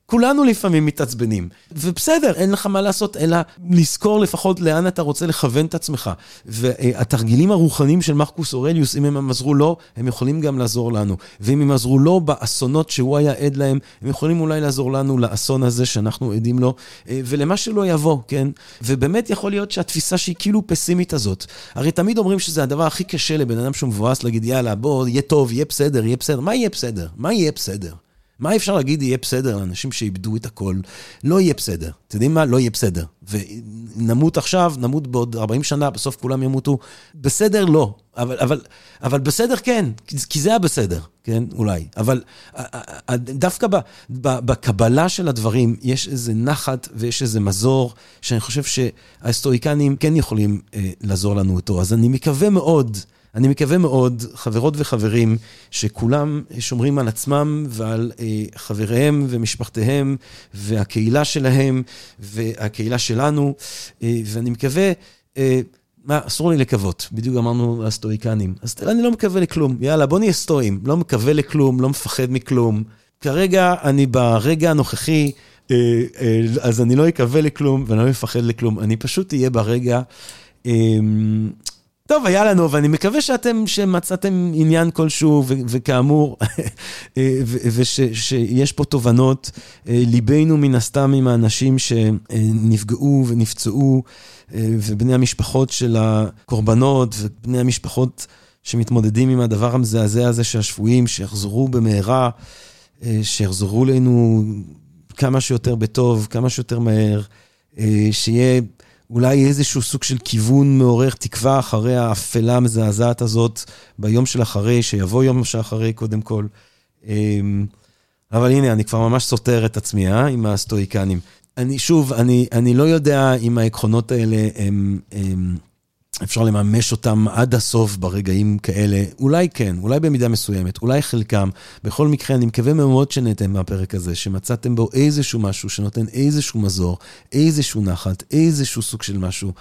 כולנו לפעמים מתעצבנים, ובסדר, אין לך מה לעשות, אלא לזכור לפחות לאן אתה רוצה לכוון את עצמך. והתרגילים הרוחניים של מרקוס אורליוס, אם הם עזרו לו, הם יכולים גם לעזור לנו. ואם הם עזרו לו באסונות שהוא היה עד להם, הם יכולים אולי לעזור לנו לאסון הזה שאנחנו עדים לו, ולמה שלא יבוא, כן? ובאמת יכול להיות שהתפיסה שהיא כאילו פסימית הזאת, הרי תמיד אומרים שזה הדבר הכי קשה לבן אדם שהוא מבואס להגיד, יאללה, בוא, יהיה טוב, יהיה בסדר, יהיה בסדר. מה יהיה בסדר? מה יהיה בסדר? מה אפשר להגיד יהיה בסדר לאנשים שאיבדו את הכל? לא יהיה בסדר. אתם יודעים מה? לא יהיה בסדר. ונמות עכשיו, נמות בעוד 40 שנה, בסוף כולם ימותו. בסדר, לא. אבל, אבל, אבל בסדר, כן, כי זה היה בסדר, כן? אולי. אבל דווקא ב, ב, בקבלה של הדברים יש איזה נחת ויש איזה מזור, שאני חושב שההיסטוריקנים כן יכולים אה, לעזור לנו אותו. אז אני מקווה מאוד... אני מקווה מאוד, חברות וחברים, שכולם שומרים על עצמם ועל אה, חבריהם ומשפחתיהם והקהילה שלהם והקהילה שלנו, אה, ואני מקווה... אה, מה, אסור לי לקוות, בדיוק אמרנו הסטואיקנים. אז אני לא מקווה לכלום, יאללה, בוא נהיה סטואים. לא מקווה לכלום, לא מפחד מכלום. כרגע אני ברגע הנוכחי, אה, אה, אז אני לא אקווה לכלום ואני לא מפחד לכלום. אני פשוט אהיה ברגע. אה, טוב, היה לנו, ואני מקווה שאתם, שמצאתם עניין כלשהו, ו- וכאמור, ושיש פה תובנות. אה, ליבנו מן הסתם עם האנשים שנפגעו ונפצעו, אה, ובני המשפחות של הקורבנות, ובני המשפחות שמתמודדים עם הדבר המזעזע הזה של השפויים, שיחזרו במהרה, אה, שיחזרו אלינו כמה שיותר בטוב, כמה שיותר מהר, שיהיה... אולי איזשהו סוג של כיוון מעורר תקווה אחרי האפלה המזעזעת הזאת, ביום של אחרי, שיבוא יום שאחרי קודם כל. אמ, אבל הנה, אני כבר ממש סותר את עצמי, אה? עם הסטואיקנים. אני שוב, אני, אני לא יודע אם העקרונות האלה הם... הם אפשר לממש אותם עד הסוף ברגעים כאלה. אולי כן, אולי במידה מסוימת, אולי חלקם. בכל מקרה, אני מקווה מאוד שנהנתם מהפרק הזה, שמצאתם בו איזשהו משהו שנותן איזשהו מזור, איזשהו נחת, איזשהו סוג של משהו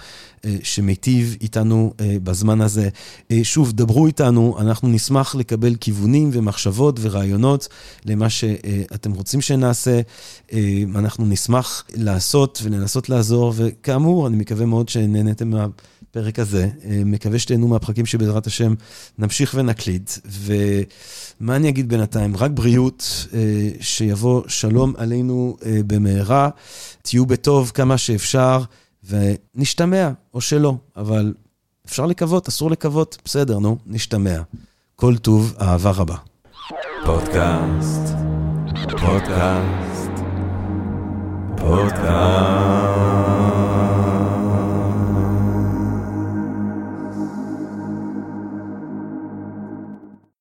אה, שמיטיב איתנו אה, בזמן הזה. אה, שוב, דברו איתנו, אנחנו נשמח לקבל כיוונים ומחשבות ורעיונות למה שאתם רוצים שנעשה. אה, אנחנו נשמח לעשות ולנסות לעזור, וכאמור, אני מקווה מאוד שנהנתם מה... הפרק הזה. אה, מקווה שתהנו מהפרקים שבעזרת השם נמשיך ונקליט. ומה אני אגיד בינתיים? רק בריאות, אה, שיבוא שלום עלינו אה, במהרה. תהיו בטוב כמה שאפשר, ונשתמע, או שלא, אבל אפשר לקוות, אסור לקוות, בסדר, נו, נשתמע. כל טוב, אהבה רבה. פודקאסט, פודקאסט, פודקאסט.